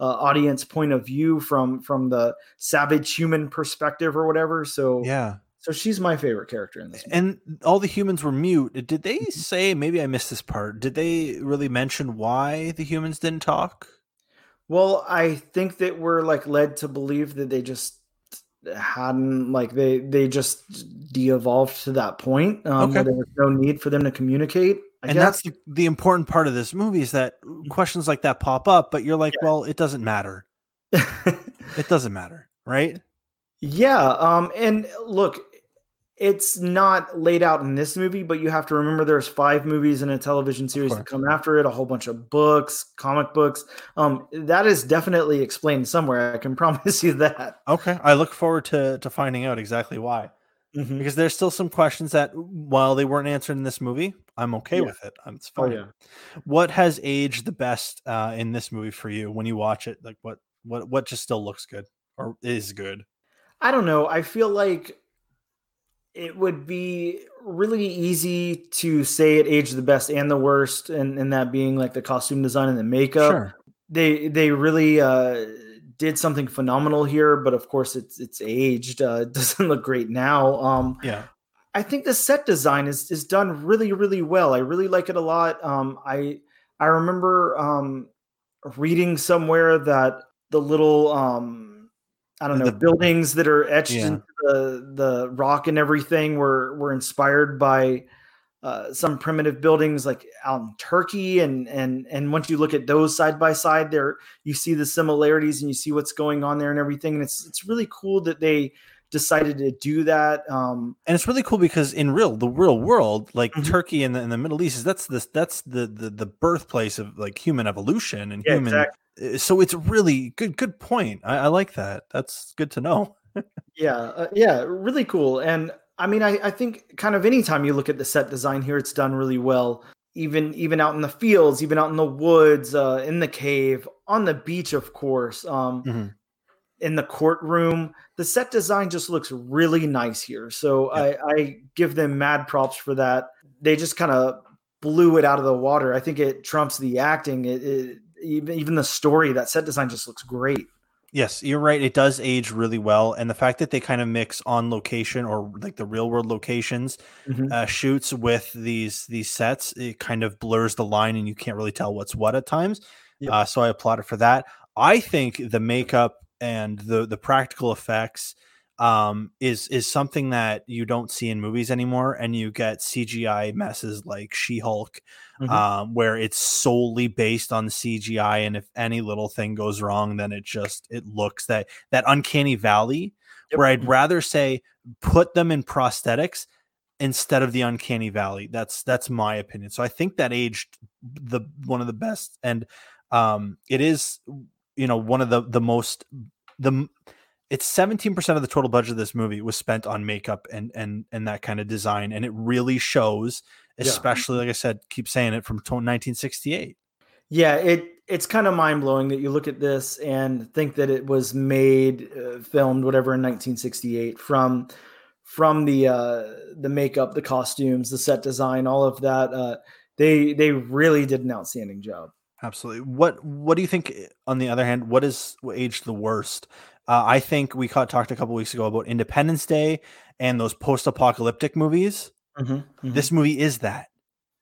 uh, audience point of view from from the savage human perspective or whatever. So yeah, so she's my favorite character in this. Movie. And all the humans were mute. Did they mm-hmm. say? Maybe I missed this part. Did they really mention why the humans didn't talk? Well, I think that we're like led to believe that they just hadn't like they they just de-evolved to that point um, okay. where there was no need for them to communicate I and guess. that's the, the, important part of this movie is that questions like that pop up, but you're like, yeah. well, it doesn't matter. it doesn't matter, right? Yeah. Um, and look, it's not laid out in this movie, but you have to remember there's five movies and a television series to come after it, a whole bunch of books, comic books. Um, that is definitely explained somewhere. I can promise you that. Okay. I look forward to to finding out exactly why. Mm-hmm. Because there's still some questions that while they weren't answered in this movie, I'm okay yeah. with it. It's oh, fine. Oh, yeah. What has aged the best uh, in this movie for you when you watch it? Like what what what just still looks good or is good? I don't know. I feel like it would be really easy to say it aged the best and the worst, and, and that being like the costume design and the makeup. Sure. They they really uh did something phenomenal here, but of course it's it's aged. Uh, it doesn't look great now. Um, yeah, I think the set design is is done really really well. I really like it a lot. Um, I I remember um, reading somewhere that the little um, I don't know the, buildings that are etched yeah. into the the rock and everything were were inspired by uh, some primitive buildings like out in Turkey, and and and once you look at those side by side, there you see the similarities and you see what's going on there and everything. And it's it's really cool that they decided to do that. Um, and it's really cool because in real the real world, like mm-hmm. Turkey and the, the Middle East, is that's the that's the, the the birthplace of like human evolution and yeah, human. Exactly. So it's really good. Good point. I, I like that. That's good to know. yeah, uh, yeah, really cool. And I mean, I, I think kind of anytime you look at the set design here, it's done really well. Even even out in the fields, even out in the woods, uh, in the cave, on the beach, of course, um, mm-hmm. in the courtroom, the set design just looks really nice here. So yeah. I, I give them mad props for that. They just kind of blew it out of the water. I think it trumps the acting. It, it even even the story. That set design just looks great. Yes, you're right. It does age really well, and the fact that they kind of mix on location or like the real world locations Mhm. uh, shoots with these these sets, it kind of blurs the line, and you can't really tell what's what at times. Yep. Uh, so I applaud it for that. I think the makeup and the the practical effects um, is is something that you don't see in movies anymore, and you get CGI messes like She Hulk, Mhm. um, where it's solely based on CGI, and if any little thing goes wrong, then it just it looks that that uncanny valley. Yep. Where I'd rather say put them in prosthetics instead of the uncanny valley. That's that's my opinion. So I think that aged the one of the best, and um, it is you know one of the the most the it's 17% of the total budget of this movie was spent on makeup and and and that kind of design and it really shows Yeah. especially like i said keep saying it from 1968 Yeah, it it's kind of mind blowing that you look at this and think that it was made, uh, filmed, whatever, in 1968 from from the uh, the makeup, the costumes, the set design, all of that. Uh, they they really did an outstanding job. absolutely what what do you think on the other hand what is aged the worst uh, i think we caught, talked a couple weeks ago about independence day and those post-apocalyptic movies Mm-hmm. this movie is that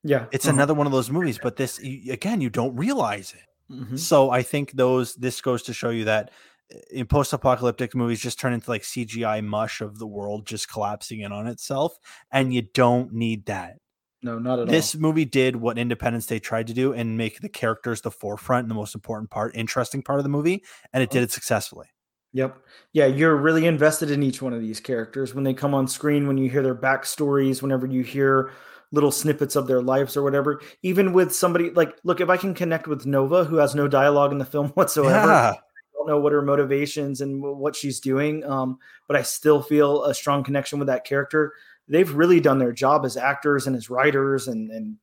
yeah, it's uh-huh. another one of those movies but this again you don't realize it Mhm. So I think those this goes to show you that uh, in post-apocalyptic movies just turn into like CGI mush of the world just collapsing in on itself, and you don't need that. No, not at This all. This movie did what Independence Day tried to do and make the characters the forefront and the most important part, interesting part of the movie, and it did it successfully. Yep. Yeah, you're really invested in each one of these characters when they come on screen, when you hear their backstories, whenever you hear little snippets of their lives or whatever. Even with somebody like, look, if I can connect with Nova, who has no dialogue in the film whatsoever, Yeah, I don't know what her motivations and what she's doing, um, but I still feel a strong connection with that character. They've really done their job as actors and as writers, and and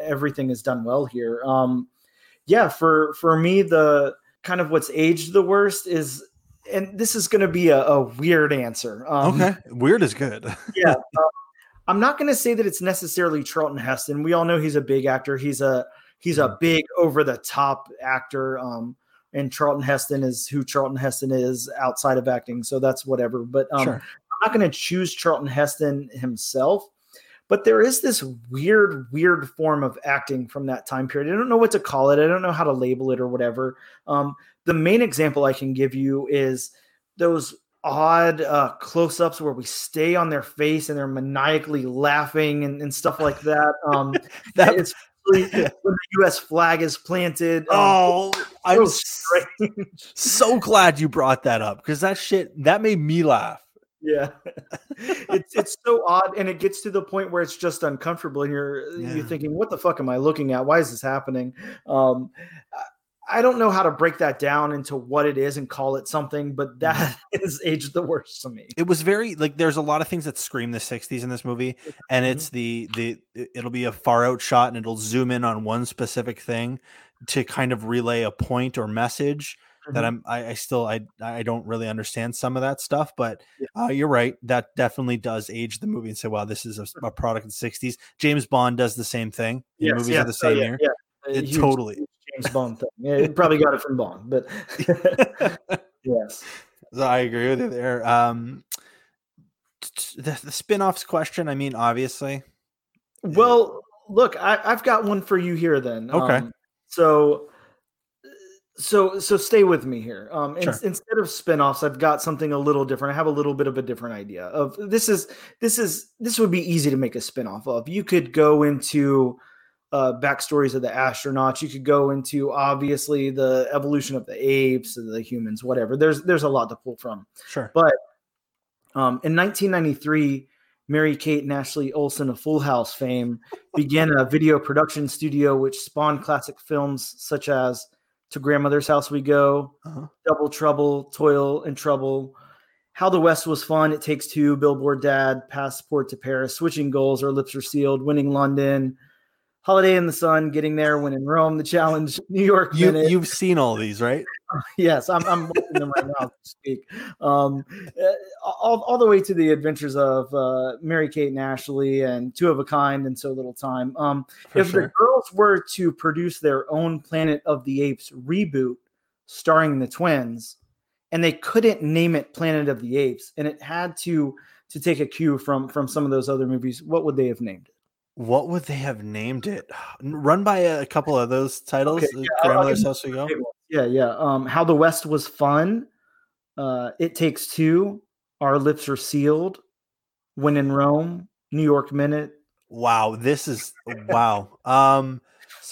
everything is done well here. Um, yeah, for for me, the kind of what's aged the worst is, and this is going to be a, a weird answer. Um, okay, weird is good. yeah. uh, I'm not going to say that it's necessarily Charlton Heston. We all know he's a big actor. He's a he's a big over the top actor. Um, and Charlton Heston is who Charlton Heston is outside of acting. So that's whatever. But um, sure, I'm not going to choose Charlton Heston himself. But there is this weird, weird form of acting from that time period. I don't know what to call it. I don't know how to label it or whatever. Um, the main example I can give you is those odd uh, close-ups where we stay on their face and they're maniacally laughing and, and stuff like that. Um, that really, when the U.S. flag is planted. um, oh, I'm so so glad you brought that up because that shit that made me laugh. Yeah, it's it's so odd, and it gets to the point where it's just uncomfortable, and you're Yeah. you're thinking, "What the fuck am I looking at? Why is this happening?" Um, I- don't know how to break that down into what it is and call it something, but that is aged the worst to me. it was very like there's a lot of things that scream the 60s in this movie and Mhm. it's the the it'll be a far out shot and it'll zoom in on one specific thing to kind of relay a point or message that Mhm. i'm I, I still i i don't really understand some of that stuff but Yeah. uh, you're right that definitely does age the movie and say wow this is a, a product of the 60s james bond does the same thing in Yes, movies yeah, of the oh, same yeah, year yeah. A It huge- totally. James Bond thing. Yeah, you probably got it from Bond, but yes. So I agree with you there. Um, the, the spin-offs question. I mean, obviously, Well, look, I, I've got one for you here. Then, Okay. Um, so, so, so stay with me here. Um, in- instead of spinoffs, I've got something a little different. I have a little bit of a different idea of this. Is this is this would be easy to make a spinoff of? You could go into uh, backstories of the astronauts. You could go into obviously the evolution of the apes, the humans, whatever. There's there's a lot to pull from. sure. But um, in 1993, Mary Kate and Ashley Olsen of Full House fame began a video production studio which spawned classic films such as To Grandmother's House We Go, Uh-huh. Double Trouble, Toil and Trouble, How the West Was Fun, It Takes Two, Billboard Dad, Passport to Paris, Switching Goals, Our Lips Are Sealed, Winning London, Holiday in the Sun, Getting There, When in Rome, The Challenge, New York You, Minute. you've seen all these, right? yes, I'm, I'm watching them right now we speak. Um, uh, all, all the way to the adventures of uh, Mary Kate and Ashley and Two of a Kind and So Little Time. Um, if the girls were to produce their own Planet of the Apes reboot starring the twins, and they couldn't name it Planet of the Apes, and it had to to take a cue from from some of those other movies, what would they have named it? What would they have named it? Run by a couple of those titles. Okay, uh, yeah, Grandmother's House We Go. Yeah, yeah. Um, How the West was fun. Uh, it takes two. Our lips are sealed. When in Rome. New York Minute. Wow, this is wow. Um,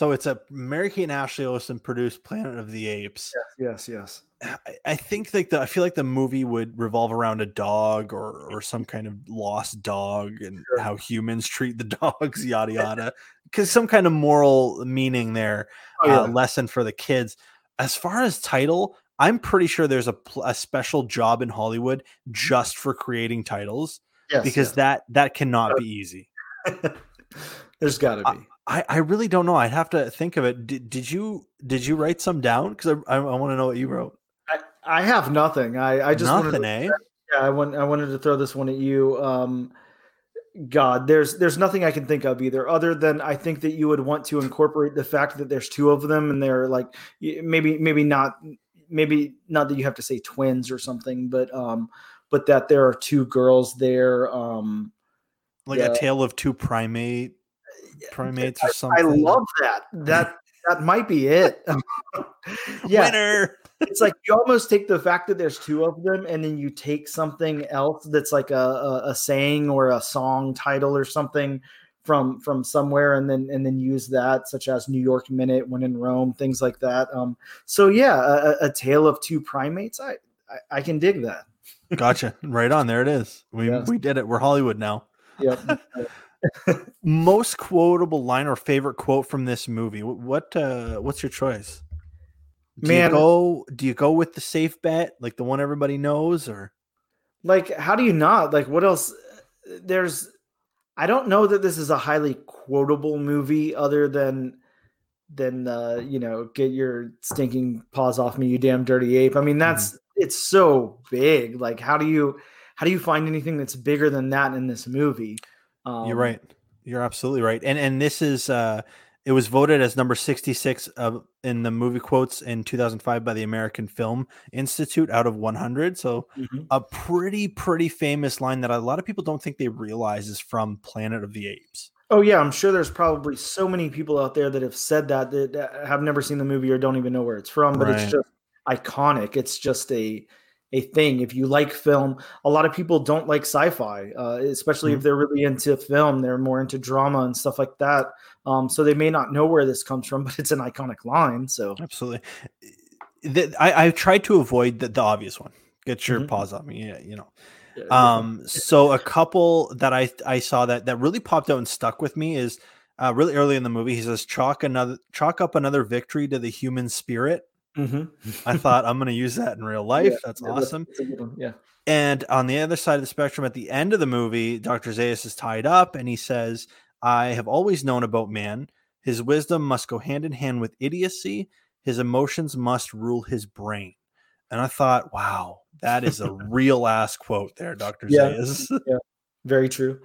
so it's a Mary Kate and Ashley Olsen produced Planet of the Apes. Yes, yes. I, I think like the I feel like the movie would revolve around a dog or or some kind of lost dog and Sure. how humans treat the dogs, yada yada. Because some kind of moral meaning there, Oh, yeah. uh, lesson for the kids. As far as title, I'm pretty sure there's a, a special job in Hollywood just for creating titles yes, because that that cannot be easy. yes. there's got to be. I, I really don't know. I'd have to think of it. Did, did you did you write some down? Because I, I, I want to know what you wrote. I, I have nothing. I, I just Nothing, wanted to, eh? yeah, I want I wanted to throw this one at you. Um, God, there's there's nothing I can think of either, other than I think that you would want to incorporate the fact that there's two of them and they're like maybe maybe not maybe not that you have to say twins or something, but um, but that there are two girls there. Um, Like Yeah. a tale of two primate primates or something. I love that. That that might be it. yeah, Winner. it's like you almost take the fact that there's two of them and then you take something else that's like a, a, a saying or a song title or something from from somewhere and then and then use that such as new york minute when in rome things like that um so yeah a, a- a tale of two primates I, I i can dig that Gotcha. Right on. There it is. We Yes. we did it. We're Hollywood now. Yep. Most quotable line or favorite quote from this movie. What uh what's your choice? Do Man- you go do you go with the safe bet, like the one everybody knows, or? Like how do you not? Like what else? There's i don't know that this is a highly quotable movie other than than uh you know get your stinking paws off me you damn dirty ape. I mean that's it's so big. Like how do you how do you find anything that's bigger than that in this movie um, You're right. You're absolutely right. And and this is uh it was voted as number 66 of in the movie quotes in 2005 by the American Film Institute out of 100. So mhm. a pretty pretty famous line that a lot of people don't think they realize is from Planet of the Apes. oh yeah i'm sure there's probably so many people out there that have said that that, that have never seen the movie or don't even know where it's from but Right. it's just iconic it's just a a thing if you like film a lot of people don't like sci-fi uh, especially Mm-hmm. if they're really into film they're more into drama and stuff like that um, so they may not know where this comes from but it's an iconic line so Absolutely. The- I, I tried to avoid the, the obvious one. Get your Mhm. paws on me. Yeah, you know. yeah, you're fine. Um, so a couple that I I saw that that really popped out and stuck with me is uh, really early in the movie. He says, "Chalk another, chalk up another victory to the human spirit." Mhm. I thought I'm going to use that in real life. Yeah, That's yeah, awesome. that's yeah And on the other side of the spectrum, at the end of the movie, Dr. Zaius is tied up and he says, I have always known about man. His wisdom must go hand in hand with idiocy. His emotions must rule his brain. And I thought, wow, that is a real ass quote there, Dr. Yeah. Zaius. very true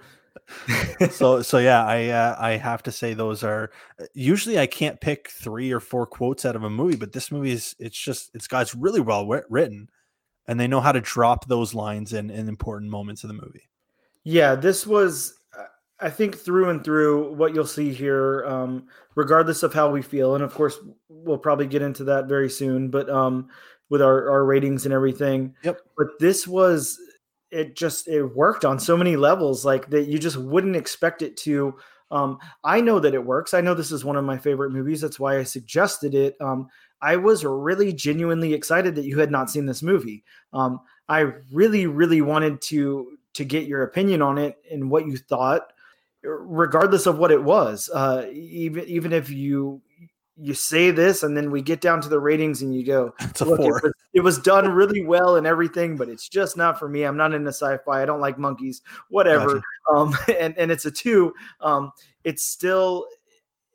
so so yeah, I uh, I have to say those are usually I can't pick three or four quotes out of a movie, but this movie is it's just it's got it's really well written, and they know how to drop those lines in in important moments of the movie. Yeah, this was, uh, I think, through and through what you'll see here, um, regardless of how we feel. And of course, we'll probably get into that very soon, but um, with our, our ratings and everything. Yep. But this was, it just, it worked on so many levels, like that you just wouldn't expect it to. Um, I know that it works. I know this is one of my favorite movies. That's why I suggested it. Um, I was really genuinely excited that you had not seen this movie. Um, I really, really wanted to to get your opinion on it and what you thought, regardless of what it was. Uh, even even if you you say this and then we get down to the ratings and you go, It's a "Look, it four. was, it was done really well and everything, but it's just not for me. I'm not into sci-fi. I don't like monkeys. Whatever. Gotcha. Um, and and it's a two. Um, it's still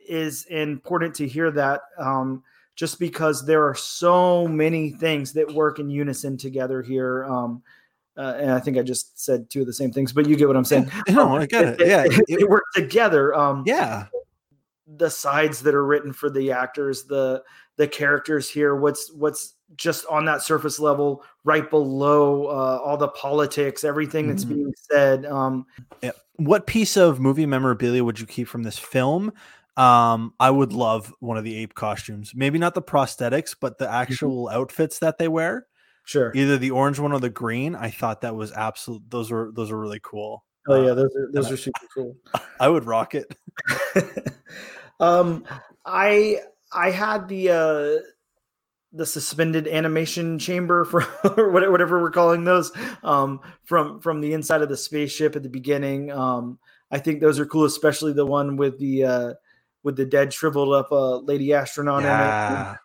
is important to hear that um, just because there are so many things that work in unison together here. Um, uh, and I think I just said two of the same things, but you get what I'm saying. no, I get it. Yeah, it, it work together. Um, yeah, the sides that are written for the actors, the the characters here, what's what's just on that surface level, right below uh, all the politics, everything that's mm-hmm. being said. Um, yeah. What piece of movie memorabilia would you keep from this film? Um, I would love one of the ape costumes. Maybe not the prosthetics, but the mm-hmm. actual mm-hmm. outfits that they wear. Sure. Either the orange one or the green. I thought that was absolute. Those were those are really cool. Oh yeah, those are those are super cool. I would rock it. um, I I had the uh the suspended animation chamber for whatever we're calling those um from from the inside of the spaceship at the beginning. Um, I think those are cool, especially the one with the uh with the dead shriveled up uh lady astronaut yeah.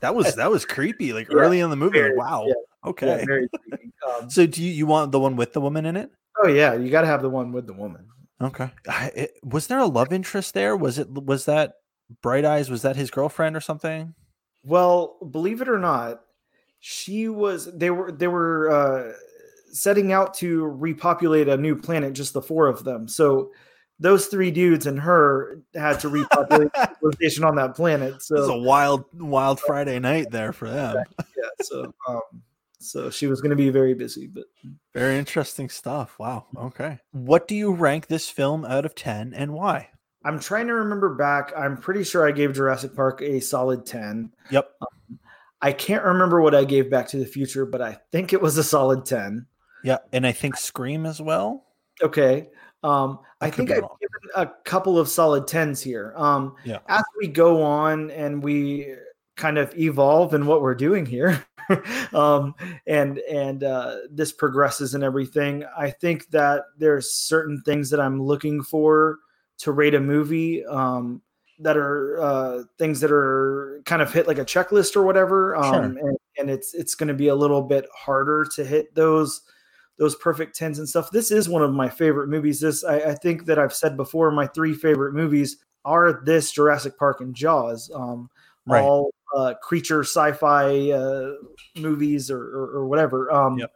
that was that was creepy like yeah, early in the movie wow yeah, okay. um, so do you, you want the one with the woman in it? Oh yeah you got to have the one with the woman okay I, it, was there a love interest there was it was that bright eyes was that his girlfriend or something well believe it or not she was they were they were uh setting out to repopulate a new planet just the four of them so those three dudes and her had to repopulate the civilization on that planet. So it was a wild, wild Friday night there for them. yeah. So, um, so she was going to be very busy, but very interesting stuff. Wow. Okay. What do you rank this film out of 10 and why? I'm trying to remember back. I'm pretty sure I gave Jurassic Park a solid 10. Yep. Um, I can't remember what I gave Back to the Future, but I think it was a solid 10. Yeah. And I think Scream as well. Okay. Um, I, I think I've wrong. given a couple of solid tens here. Um, yeah. As we go on and we kind of evolve in what we're doing here, um, and and uh, this progresses and everything, I think that there's certain things that I'm looking for to rate a movie. Um, that are uh, things that are kind of hit like a checklist or whatever, um, sure. and, and it's it's going to be a little bit harder to hit those those perfect tens and stuff. This is one of my favorite movies. This I, I think that I've said before. My three favorite movies are this Jurassic Park and Jaws. Um, right. All uh, creature sci-fi uh, movies or, or, or whatever. Um, yep.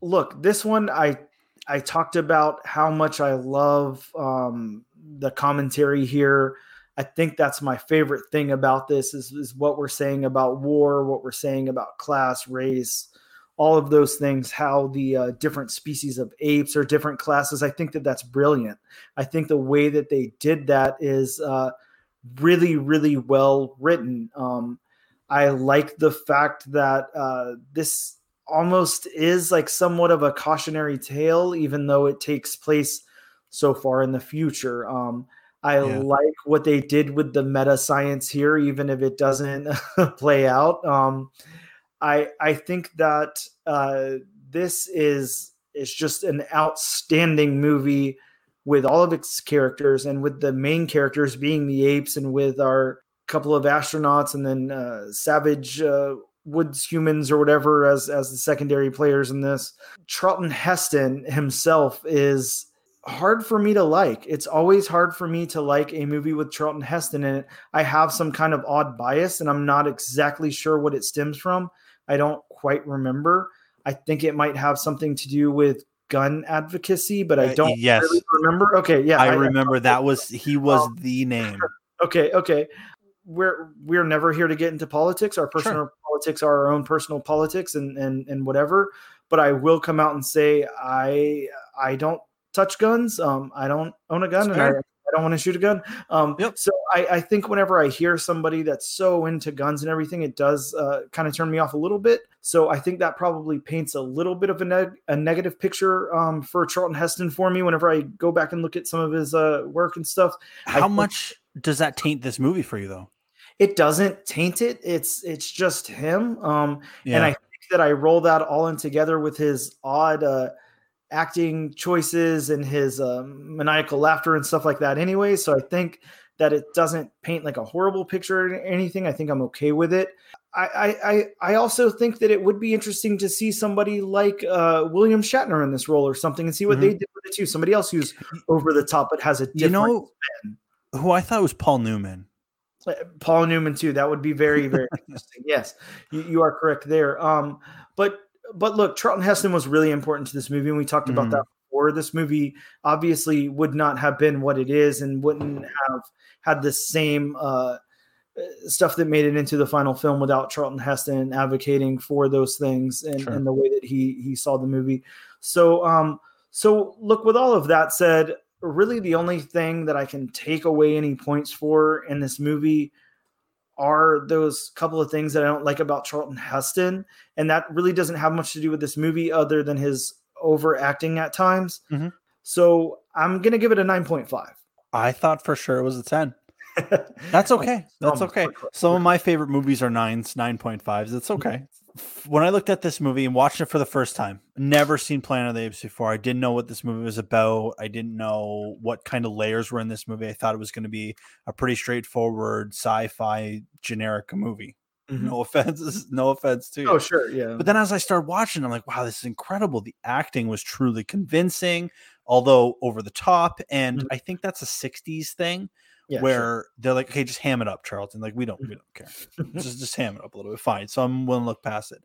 Look, this one I I talked about how much I love um, the commentary here. I think that's my favorite thing about this is, is what we're saying about war, what we're saying about class, race, all of those things, how the uh, different species of apes or different classes. I think that that's brilliant. I think the way that they did that is uh, really, really well written. Um, I like the fact that uh, this almost is like somewhat of a cautionary tale, even though it takes place so far in the future. Um, I yeah. like what they did with the meta science here, even if it doesn't play out. Um, I I think that uh, this is is just an outstanding movie with all of its characters and with the main characters being the apes and with our couple of astronauts and then uh, savage uh, woods humans or whatever as as the secondary players in this. Charlton Heston himself is hard for me to like. It's always hard for me to like a movie with Charlton Heston in it. I have some kind of odd bias and I'm not exactly sure what it stems from. I don't quite remember. I think it might have something to do with gun advocacy, but I uh, don't yes. really remember. Okay, yeah, I, I remember I, that was he was um, the name. Okay, okay. We're we're never here to get into politics. Our personal sure. politics are our own personal politics and and and whatever. But I will come out and say I I don't touch guns. Um, I don't own a gun, and I, don't want to shoot a gun. Um, yep. So I, I, think whenever I hear somebody that's so into guns and everything, it does uh, kind of turn me off a little bit. So I think that probably paints a little bit of a, neg- a negative picture um, for Charlton Heston for me whenever I go back and look at some of his uh, work and stuff. How much does that taint this movie for you, though? It doesn't taint it. It's it's just him. Um, yeah. And I think that I roll that all in together with his odd. Uh, acting choices and his um, maniacal laughter and stuff like that anyway. So I think that it doesn't paint like a horrible picture or anything. I think I'm okay with it. I, I, I also think that it would be interesting to see somebody like uh, William Shatner in this role or something and see what mm-hmm. they did with it too. Somebody else who's over the top but has a different you know spin. who I thought was Paul Newman. Paul Newman too. That would be very, very interesting. Yes, you, you, are correct there. Um, but but look, Charlton Heston was really important to this movie, and we talked about mm-hmm. that before. This movie obviously would not have been what it is, and wouldn't have had the same uh, stuff that made it into the final film without Charlton Heston advocating for those things and, sure. and the way that he he saw the movie. So um, so look, with all of that said, really the only thing that I can take away any points for in this movie are those couple of things that I don't like about Charlton Heston. And that really doesn't have much to do with this movie other than his overacting at times. Mm-hmm. So I'm going to give it a 9.5. I thought for sure it was a 10. That's okay. That's okay. Some of my favorite movies are nines, 9.5s. It's okay when I looked at this movie and watched it for the first time, never seen Planet of the Apes before. I didn't know what this movie was about. I didn't know what kind of layers were in this movie. I thought it was going to be a pretty straightforward sci-fi generic movie. Mm-hmm. No offense, no offense to you. Oh, sure, yeah. But then as I started watching, I'm like, wow, this is incredible. The acting was truly convincing, although over the top. And mm-hmm. I think that's a '60s thing yeah, where sure. they're like, okay, just ham it up, Charlton. Like we don't, we don't care. just just ham it up a little bit. Fine. So I'm willing to look past it.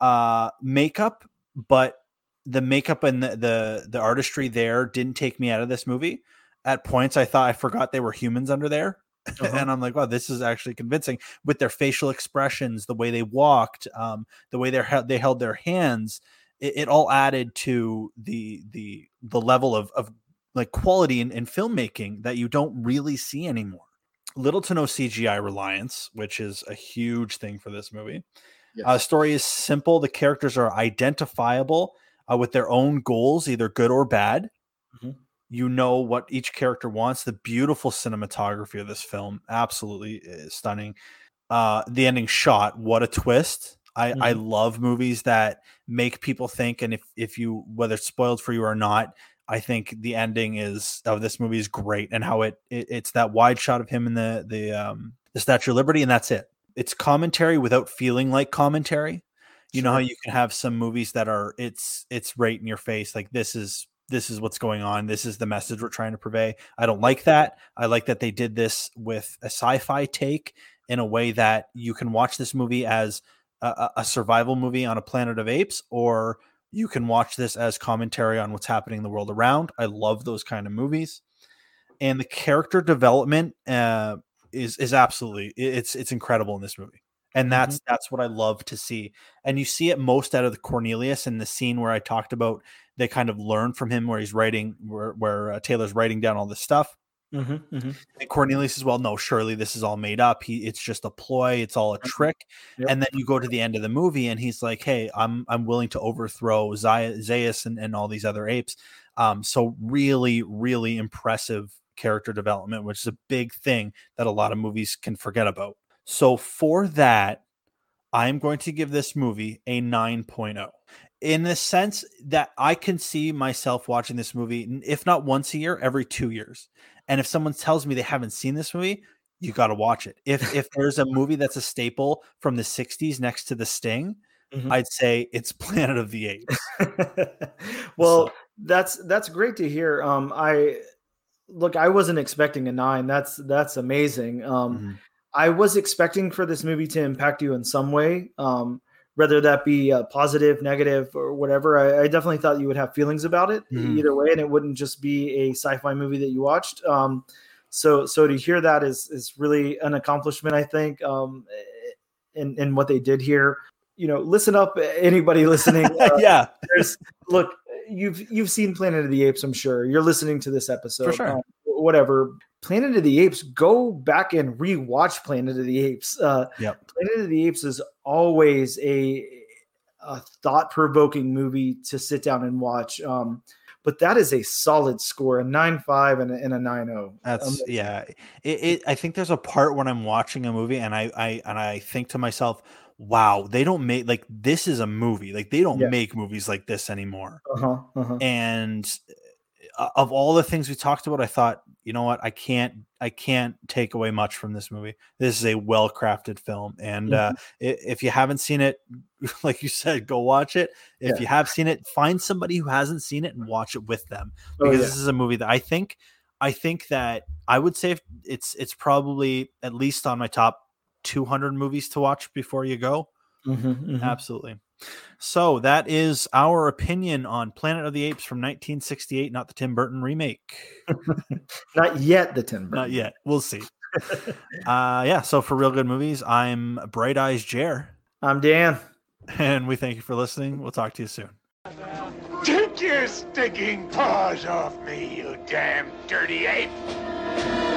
Uh, makeup, but the makeup and the, the the artistry there didn't take me out of this movie. At points, I thought I forgot they were humans under there. Uh-huh. and I'm like, wow, this is actually convincing with their facial expressions, the way they walked, um, the way they they held their hands. It, it, all added to the the the level of of like quality in, in filmmaking that you don't really see anymore. Little to no CGI reliance, which is a huge thing for this movie. Yes. Uh, story is simple. The characters are identifiable uh, with their own goals, either good or bad. Mm-hmm. You know what each character wants. The beautiful cinematography of this film, absolutely uh, stunning. Uh, the ending shot, what a twist! I, mm-hmm. I love movies that make people think, and if if you whether it's spoiled for you or not, I think the ending is of this movie is great and how it, it it's that wide shot of him in the the um the Statue of Liberty and that's it. It's commentary without feeling like commentary. You sure. know how you can have some movies that are it's it's right in your face like this is this is what's going on. This is the message we're trying to purvey. I don't like that. I like that they did this with a sci-fi take in a way that you can watch this movie as a, a survival movie on a planet of apes or you can watch this as commentary on what's happening in the world around. I love those kind of movies, and the character development uh, is is absolutely it's it's incredible in this movie, and that's mm-hmm. that's what I love to see. And you see it most out of the Cornelius in the scene where I talked about. They kind of learn from him where he's writing, where where uh, Taylor's writing down all this stuff. Mm-hmm, mm-hmm. And Cornelius says, "Well, no, surely this is all made up. He, it's just a ploy. It's all a trick." Yep. And then you go to the end of the movie, and he's like, "Hey, I'm I'm willing to overthrow Zaius and, and all these other apes." Um, so really, really impressive character development, which is a big thing that a lot of movies can forget about. So for that, I'm going to give this movie a 9.0 in the sense that I can see myself watching this movie, if not once a year, every two years. And if someone tells me they haven't seen this movie, you got to watch it. If if there's a movie that's a staple from the 60s next to The Sting, mm-hmm. I'd say it's Planet of the Apes. well, so. that's that's great to hear. Um I look, I wasn't expecting a 9. That's that's amazing. Um mm-hmm. I was expecting for this movie to impact you in some way. Um whether that be uh, positive, negative, or whatever. I, I, definitely thought you would have feelings about it mm-hmm. either way, and it wouldn't just be a sci-fi movie that you watched. Um, so, so to hear that is is really an accomplishment, I think, um, in in what they did here. You know, listen up, anybody listening. Uh, yeah, look, you've you've seen Planet of the Apes, I'm sure. You're listening to this episode, for sure. Um, whatever. Planet of the Apes, go back and rewatch Planet of the Apes. Uh, yep. Planet of the Apes is always a, a thought provoking movie to sit down and watch. Um, but that is a solid score, a nine five and a, and a nine zero. Oh. That's um, yeah. It, it, I think there's a part when I'm watching a movie and I, I and I think to myself, wow, they don't make like this is a movie. Like they don't yeah. make movies like this anymore. Uh-huh, uh-huh. And of all the things we talked about, I thought, you know what, I can't, I can't take away much from this movie. This is a well crafted film, and uh, mm-hmm. uh, if you haven't seen it, like you said, go watch it. If yeah. you have seen it, find somebody who hasn't seen it and watch it with them, oh, because oh, yeah. this is a movie that I think, I think that I would say it's it's probably at least on my top 200 movies to watch before you go. Mm-hmm, mm-hmm. Absolutely. So that is our opinion on Planet of the Apes from 1968, not the Tim Burton remake. not yet the Tim Burton. Not yet. We'll see. uh yeah, so for real good movies, I'm Bright Eyes Jer. I'm Dan. And we thank you for listening. We'll talk to you soon. Take your stinking paws off me, you damn dirty ape!